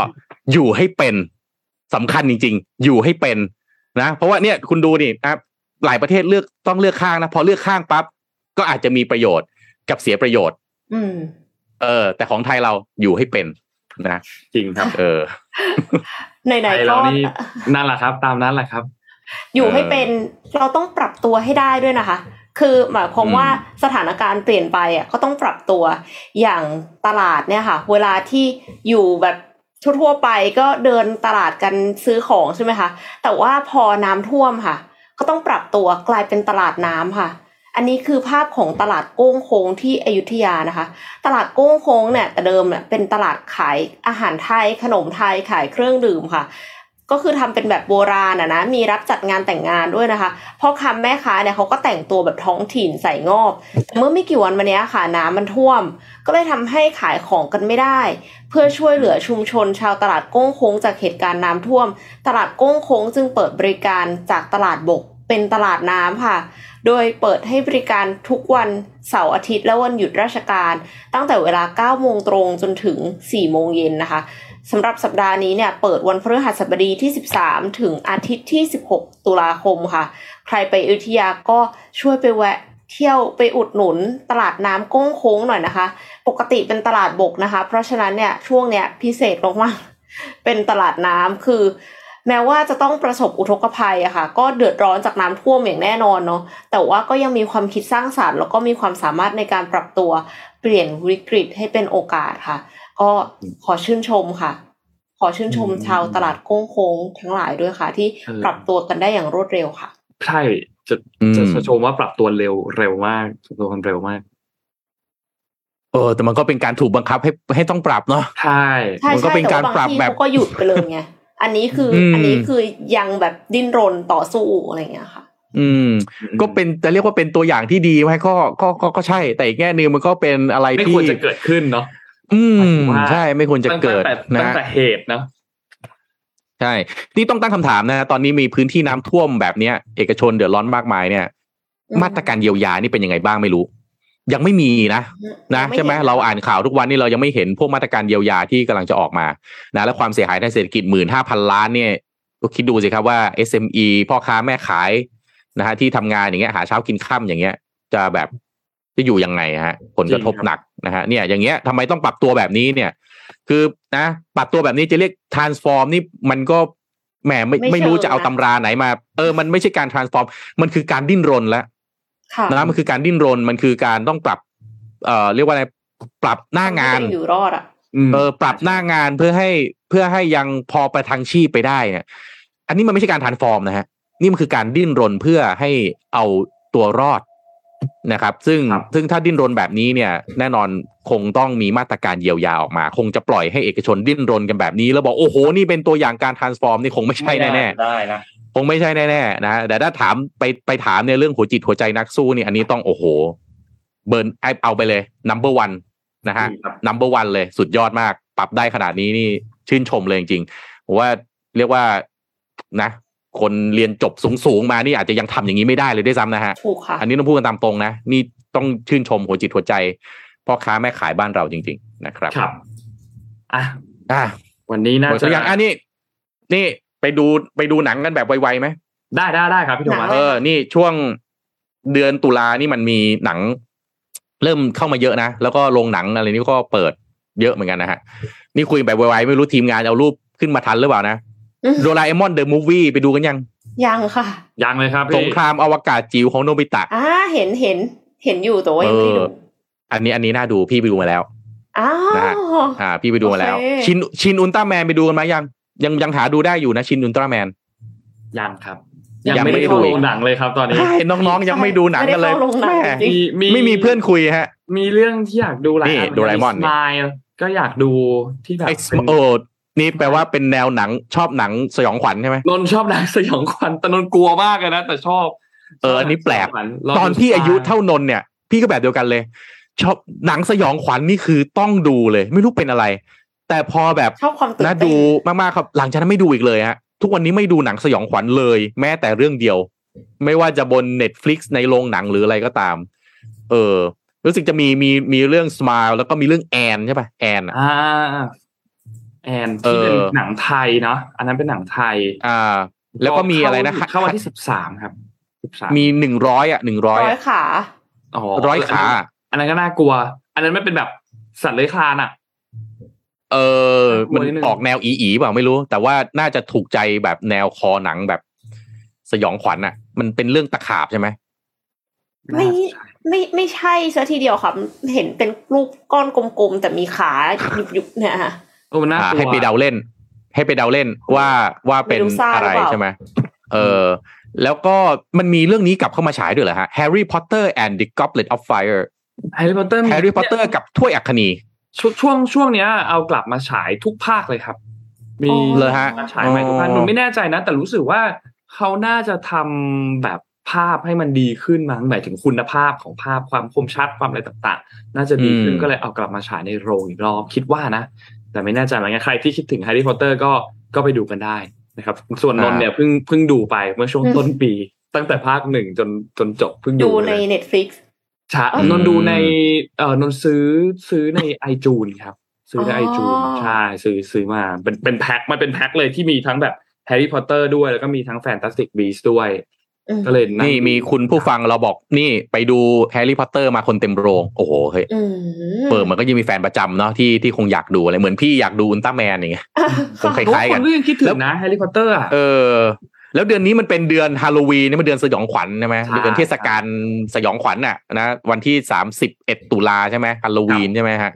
อยู่ให้เป็นสำคัญจริง ๆ อยู่ให้เป็นนะ เพราะว่าเนี่ยคุณดูนี่ครับหลายประเทศเลือกต้องเลือกข้างนะพอเลือกข้างปั๊บก็อาจจะมีประโยชน์กับเสียประโยชน์ อืม เออ แต่ของไทยเราอยู่ให้เป็นนะจริงครับ เออไหนๆก็นั่นแหละครับ ตามนั้นแหละครับ อยู่ให้เป็นเราต้องปรับตัวให้ได้ด้วยนะคะ คือหมายความว่าสถานการณ์เปลี่ยนไปอะก็ต้องปรับตัวอย่างตลาดเนี่ยค่ะ เวลาที่อยู่แบบทั่วไปก็เดินตลาดกันซื้อของใช่ไหมคะ แต่ว่าพอน้ำท่วมค่ะ ก็ต้องปรับตัวกลายเป็นตลาดน้ำค่ะ อันนี้คือภาพของตลาดโก้งโค้งที่อยุธยานะคะ ตลาดโก้งโค้งเนี่ยแต่เดิมเนี่ยเป็นตลาดขายอาหารไทย ขนมไทยขายเครื่องดื่มค่ะ ก็คือทำเป็นแบบโบราณอะนะมีรับจัดงานแต่งงานด้วยนะคะพ่อค้าแม่ค้าเนี่ยเขาก็แต่งตัวแบบท้องถิ่นใส่งอบ เมื่อไม่กี่วันมานี้ค่ะน้ำมันท่วม ก็เลยทำให้ขายของกันไม่ได้ เพื่อช่วยเหลือชุมชนชาวตลาดโก้งโค้งจากเหตุการณ์น้ำท่วม ตลาดโก้งโค้งจึงเปิดบริการจากตลาดบกเป็นตลาดน้ำค่ะ โดยเปิดให้บริการทุกวันเสาร์อาทิตย์และวันหยุดราชการ ตั้งแต่เวลา 9 โมงตรงจนถึง 4 โมงเย็นนะคะสำหรับสัปดาห์นี้เนี่ยเปิดวันพฤหัสบดีที่ 13 ถึงอาทิตย์ที่ 16 ตุลาคมค่ะ ใครไปอยุธยาก็ช่วยไปแวะเที่ยวไปอุดหนุนตลาดน้ำก้งโค้งหน่อยนะคะ ปกติเป็นตลาดบกนะคะ เพราะฉะนั้นเนี่ยช่วงเนี้ยพิเศษมากๆเป็นตลาดน้ำคือ แม้ว่าจะต้องประสบอุทกภัยอะค่ะ ก็เดือดร้อนจากน้ำท่วมอย่างแน่นอนเนาะแต่ว่าก็ยังมีความคิดสร้างสารรค์ แล้วก็มีความสามารถในการปรับตัวเปลี่ยนวิกฤตให้เป็นโอกาสค่ะ ก็ขอชื่นชมค่ะ ขอชื่นชมชาวตลาดโค้งโค้งทั้งหลายด้วยค่ะ ที่ปรับตัวกันได้อย่างรวดเร็วค่ะ ใช่จะจะชมว่าปรับตัวเร็วเร็วมากปรับตัวกันเร็วมากเออแต่มันก็เป็นการถูกบังคับให้ให้ต้องปรับเนาะใช่ใช่มันก็เป็นการปรับแบบก็หยุดไปเลยไง อันนี้คืออมอันนี้คือยังแบบดิ้นรนต่อสู้อะไรอย่างเงี้ยค่ะ อืม ก็เป็นจะเรียกว่าเป็นตัวอย่างที่ดีไหมก็ก็ก็ก็ใช่ แต่อีกแง่หนึงมันก็เป็นอะไรไม่ที่ควรจะเกิดขึ้นเนาะอืมหมายถึงว่าใช่ไม่ควรจะเกิดตั้งแต่นะตั้งฮะแต่เหตุนะใช่นี่ต้องตั้งคำถามนะ ตอนนี้มีพื้นที่น้ำท่วมแบบเนี้ย เอกชนเดือดร้อนมากมายเนี่ยอืมมาตรการเยียวยานี่เป็นยังไงบ้างไม่รู้ ยังไม่มีนะนะยังไม่ใช่ไหมเห็นเราอ่านข่าวทุกวันนี่เรายังไม่เห็นพวกมาตรการเยียวยาที่กำลังจะออกมานะและความเสียหายทางเศรษฐกิจหมื่นห้าพันล้านเนี่ยก็คิดดูสิครับว่า SME พ่อค้าแม่ขายนะฮะที่ทำงานอย่างเงี้ยหาเช้ากินค่ำอย่างเงี้ย จะแบบจะอยู่ยังไงฮะ ผลกระทบจริงครับหนักนะฮะเนี่ยอย่างเงี้ยทำไมต้องปรับตัวแบบนี้เนี่ย คือนะปรับตัวแบบนี้จะเรียก transform นี่มันก็แหมไม่ไม่ไม่รู้เชิงจะเอานะตำราไหนมา เออมันไม่ใช่การ transform มันคือการดิ้นรนแล้วค่ะ นะมันคือการดิ้นรนมันคือการต้องปรับ เอ่อเรียกว่าอะไรปรับหน้างานทำให้ตัวเองอยู่รอดอะมเออปรับหน้างานเพื่อให้เพื่อให้ยังพอประทังชีพไปได้เนี่ยอันนี้มันไม่ใช่การทานฟอร์มนะฮะ นี่มันคือการดิ้นรนเพื่อให้เอาตัวรอดนะครับ ซึ่งครับซึ่งถ้าดิ้นรนแบบนี้เนี่ย แน่นอนคงต้องมีมาตรการเยียวยาออกมา คงจะปล่อยให้เอกชนดิ้นรนกันแบบนี้ แล้วบอกโอ้โหนี่เป็นตัวอย่างการทานฟอร์มนี่คงไม่ใช่แน่ๆได้นะ คงไม่ใช่แน่ๆนะฮะแต่ถ้าถามไปไปถามในเรื่องหัวจิตหัวใจนักสู้นี่อันนี้ต้องโอ้โห เบิร์นไอเอาไปเลย number one นะฮะครับ number one เลยสุดยอดมาก ปรับได้ขนาดนี้นี่ชื่นชมเลยจริงๆผมว่าเรียกว่านะ คนเรียนจบสูงๆมานี่อาจจะยังทำอย่างนี้ไม่ได้เลยด้วยซ้ำนะฮะถูกค่ะอันนี้ต้องพูดกันตามตรงนะนี่ต้องชื่นชมหัวจิตหัวใจพ่อค้าแม่ขายบ้านเราจริง ๆ นะครับครับอะอะวันนี้น่าหมดจะตัวอย่างอันนี้นี่ ไปดูไปดูหนังกันแบบไวๆไหมได้ได้ได้ครับพี่โทมัสหนัเองอนี่ช่วงเดือนตุลานี่มันมีหนัง เริ่มเข้ามาเยอะนะแล้วก็โรงหนังอะไรนี่ก็เปิดเยอะเหมือนกันนะฮะ นี่คุยแบบไวๆไม่รู้ทีมงานเอารูปขึ้นมาทันหรือเปล่านะอืมโดราเอมอนเดอะมูฟวี่ไปดูกันยัง ยังค่ะ ยังเลยครับสพี่งครามอวกาศจิ๋วของโนบิตะอ่าเห็นเห็น เห็นอยู่แต่ว่ายังไม่ได้ดูเอออันนี้อันนี้น่าดูพี่ไปดูมาแล้วอ้าวนะฮะอ่า พี่ไปดูมาแล้วโอเคชินชินอุลตร้าแมนไปดูกันไหมยัง ยังยังหาดูได้อยู่นะชินอุลตร้าแมนยังครับ ยัยังงไม่ไม่ได้ได้ดูเข้าอีโรกงหนังเลยครับ ตอนนี้ใช่น้องๆ ยังไม่ดูหนังกันเลยไม่ได้เข้าโรงหนังแม่จริงมีมีไม่มีเพื่อนคุยฮะ มีเรื่องที่อยากดูหลายนี่อันโดราเอมอนสมายก็อยากดูที่แบบไอ้เป็นโอ้นี่แปลว่าเป็นแนวหนังชอบหนังสยองขวัญใช่ไหมนนท์ชอบหนังสยองขวัญแต่นนท์กลัวมากเลยนะแต่ชอบ เอออันนี้แปลกชบหงสยองขวัญลงตอนพี่อายุเท่านนท์เนี่ย พี่ก็แบบเดียวกันเลย ชอบหนังสยองขวัญนี่คือต้องดูเลย ไม่รู้เป็นอะไร แต่พอแบบชอบความตื่นนะเต้นดูมากๆครับ หลังจากนั้นไม่ดูอีกเลยฮะทุกวันนี้ไม่ดูหนังสยองขวัญเลย แม้แต่เรื่องเดียว ไม่ว่าจะบน Netflix ในโรงหนังหรืออะไรก็ตาม เออ รู้สึกจะมีมีมีเรื่อง Smile แล้วก็มีเรื่องแอนใช่ปะแอนอะอ่าแอนที่เป็นเออหนังไทยเนาะอันนั้นเป็นหนังไทย อ่า แล้วก็มีอะไรนะเข้าวันที่สิบสามครับสิบสามมีหนึ่งร้อยอะหนึ่งร้อยร้อยขาอ๋อร้อยขา อันนั้นก็น่ากลัว อันนั้นไม่เป็นแบบสัตว์เลื้อยคลานอะ เออ มันน่ากลัวนิดนึงออกแนวอีอีเปล่าไม่รู้ แต่ว่าน่าจะถูกใจแบบแนวคอหนังแบบสยองขวัญอะ มันเป็นเรื่องตะขาบใช่ไหมไม่ไม่ไม่ใช่ซะทีเดียวค่ะเห็นเป็นรูปก้อนกลมๆ แต่มีขายุบๆเนี่ยค่ะโอ้มันน่ากอ่าลัวให้ไปเดาเล่น ให้ไปเดาเล่นว่าว่าเป็นเมดูซ่าอะไรหรือเปล่าใช่ไหมเออ แล้วก็มันมีเรื่องนี้กลับเข้ามาฉายด้วยเหรอฮะ Harry Potter and the Goblet of Fire แฮร์รี่พอตเตอร์ Harry Potter กับถ้วยอัคนี ช่วงช่วงช่วงเนี้ย เอากลับมาฉายทุกภาคเลยครับ มีอ๋อเลยฮะมาฉายใหม่ทุกภาคอ๋อหนูไม่แน่ใจนะ แต่รู้สึกว่าเขาน่าจะทำแบบภาพให้มันดีขึ้นมั้งหมายถึงคุณภาพของภาพความคมชัดความอะไรต่างๆ น่าจะดีขึ้นก็เลยเอากลับมาฉายในโรงอีกรอบคิดว่านะ แต่ไม่แน่ใจเหมือนกันใครที่คิดถึงแฮร์รี่พอตเตอร์ก็ก็ไปดูกันได้นะครับ ส่วนนนท์เนี่ยเพิ่งเพิ่งดูไปเมื่อช่วงต้นปี ตั้งแต่ภาคหนึ่งจนจนจบเพิ่งดูดูในเลย Netflix ใช่อืมนนท์ดูในเอ่อนนท์ซื้อซื้อในไอจูนครับ ซื้อในอ๋อ iTunes ใช่ซื้อซื้อมาเป็นเป็นแพ็คมันเป็นแพ็คเลยที่มีทั้งแบบแฮร์รี่พอตเตอร์ด้วยแล้วก็มีทั้ง Fantastic Beasts ด้วย ก็เลยนี่มีคุณผู้ฟังเราบอกนี่ไปดูแฮร์รี่พอตเตอร์มาคนเต็มโรง โอ้โหเฮ้ยเปิดมันก็ยังมีแฟนประจำเนาะที่ที่คงอยากดูอะไรเหมือนพี่อยากดูอุลตร้าแมนอย่างเงี้ยคงคล้ายๆกันคนก็ยังคิดถึงนะแฮร์รี่พอตเตอร์เออ แล้วเดือนนี้มันเป็นเดือนฮาโลวีนนี่มันเดือนสยองขวัญใช่ไหมเดือนเทศกาลสยองขวัญน่ะนะวันที่สามสิบเอ็ดตุลาใช่ไหมฮาโลวีนใช่ไหมฮะ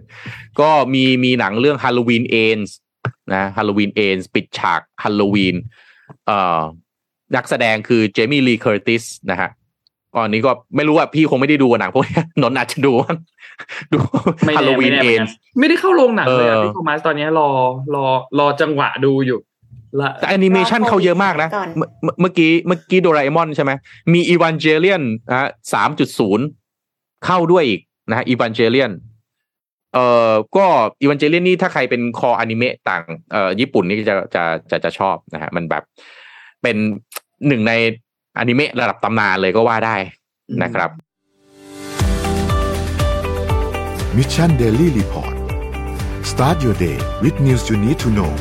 ก็มีมีหนังเรื่อง Halloween Ends นะ Halloween Ends ปิดฉากฮาโลวีนเอ่อนักแสดงคือเจมี่ลีเคอร์ติสนะฮะตอนนี้ก็ไม่รู้ว่าพี่คงไม่ได้ดูหนังพวกนี้นะอาจจะดูดู Halloween Endsไม่ได้เข้าโรงหนังเลยพี่โทมัสตอนนี้รอรอรอจังหวะดูอยู่ แต่แอนิเมชันเขาเยอะมากนะ เมื่อกี้เมื่อกี้โดราเอมอนใช่ไหมมีอีวานเจเลียนนะสามจุดศูนย์เข้าด้วยอีกนะฮะอีวานเจเลียนเอ่อก็อีวานเจเลียนนี่ถ้าใครเป็นคออนิเมะต่างเอ่อญี่ปุ่นนี่จะจะจะจะชอบนะฮะมันแบบเป็นหนึ่งในอนิเมะระดับตำนานเลยก็ว่าได้นะครับ Mission Daily Report start your day with news you need to know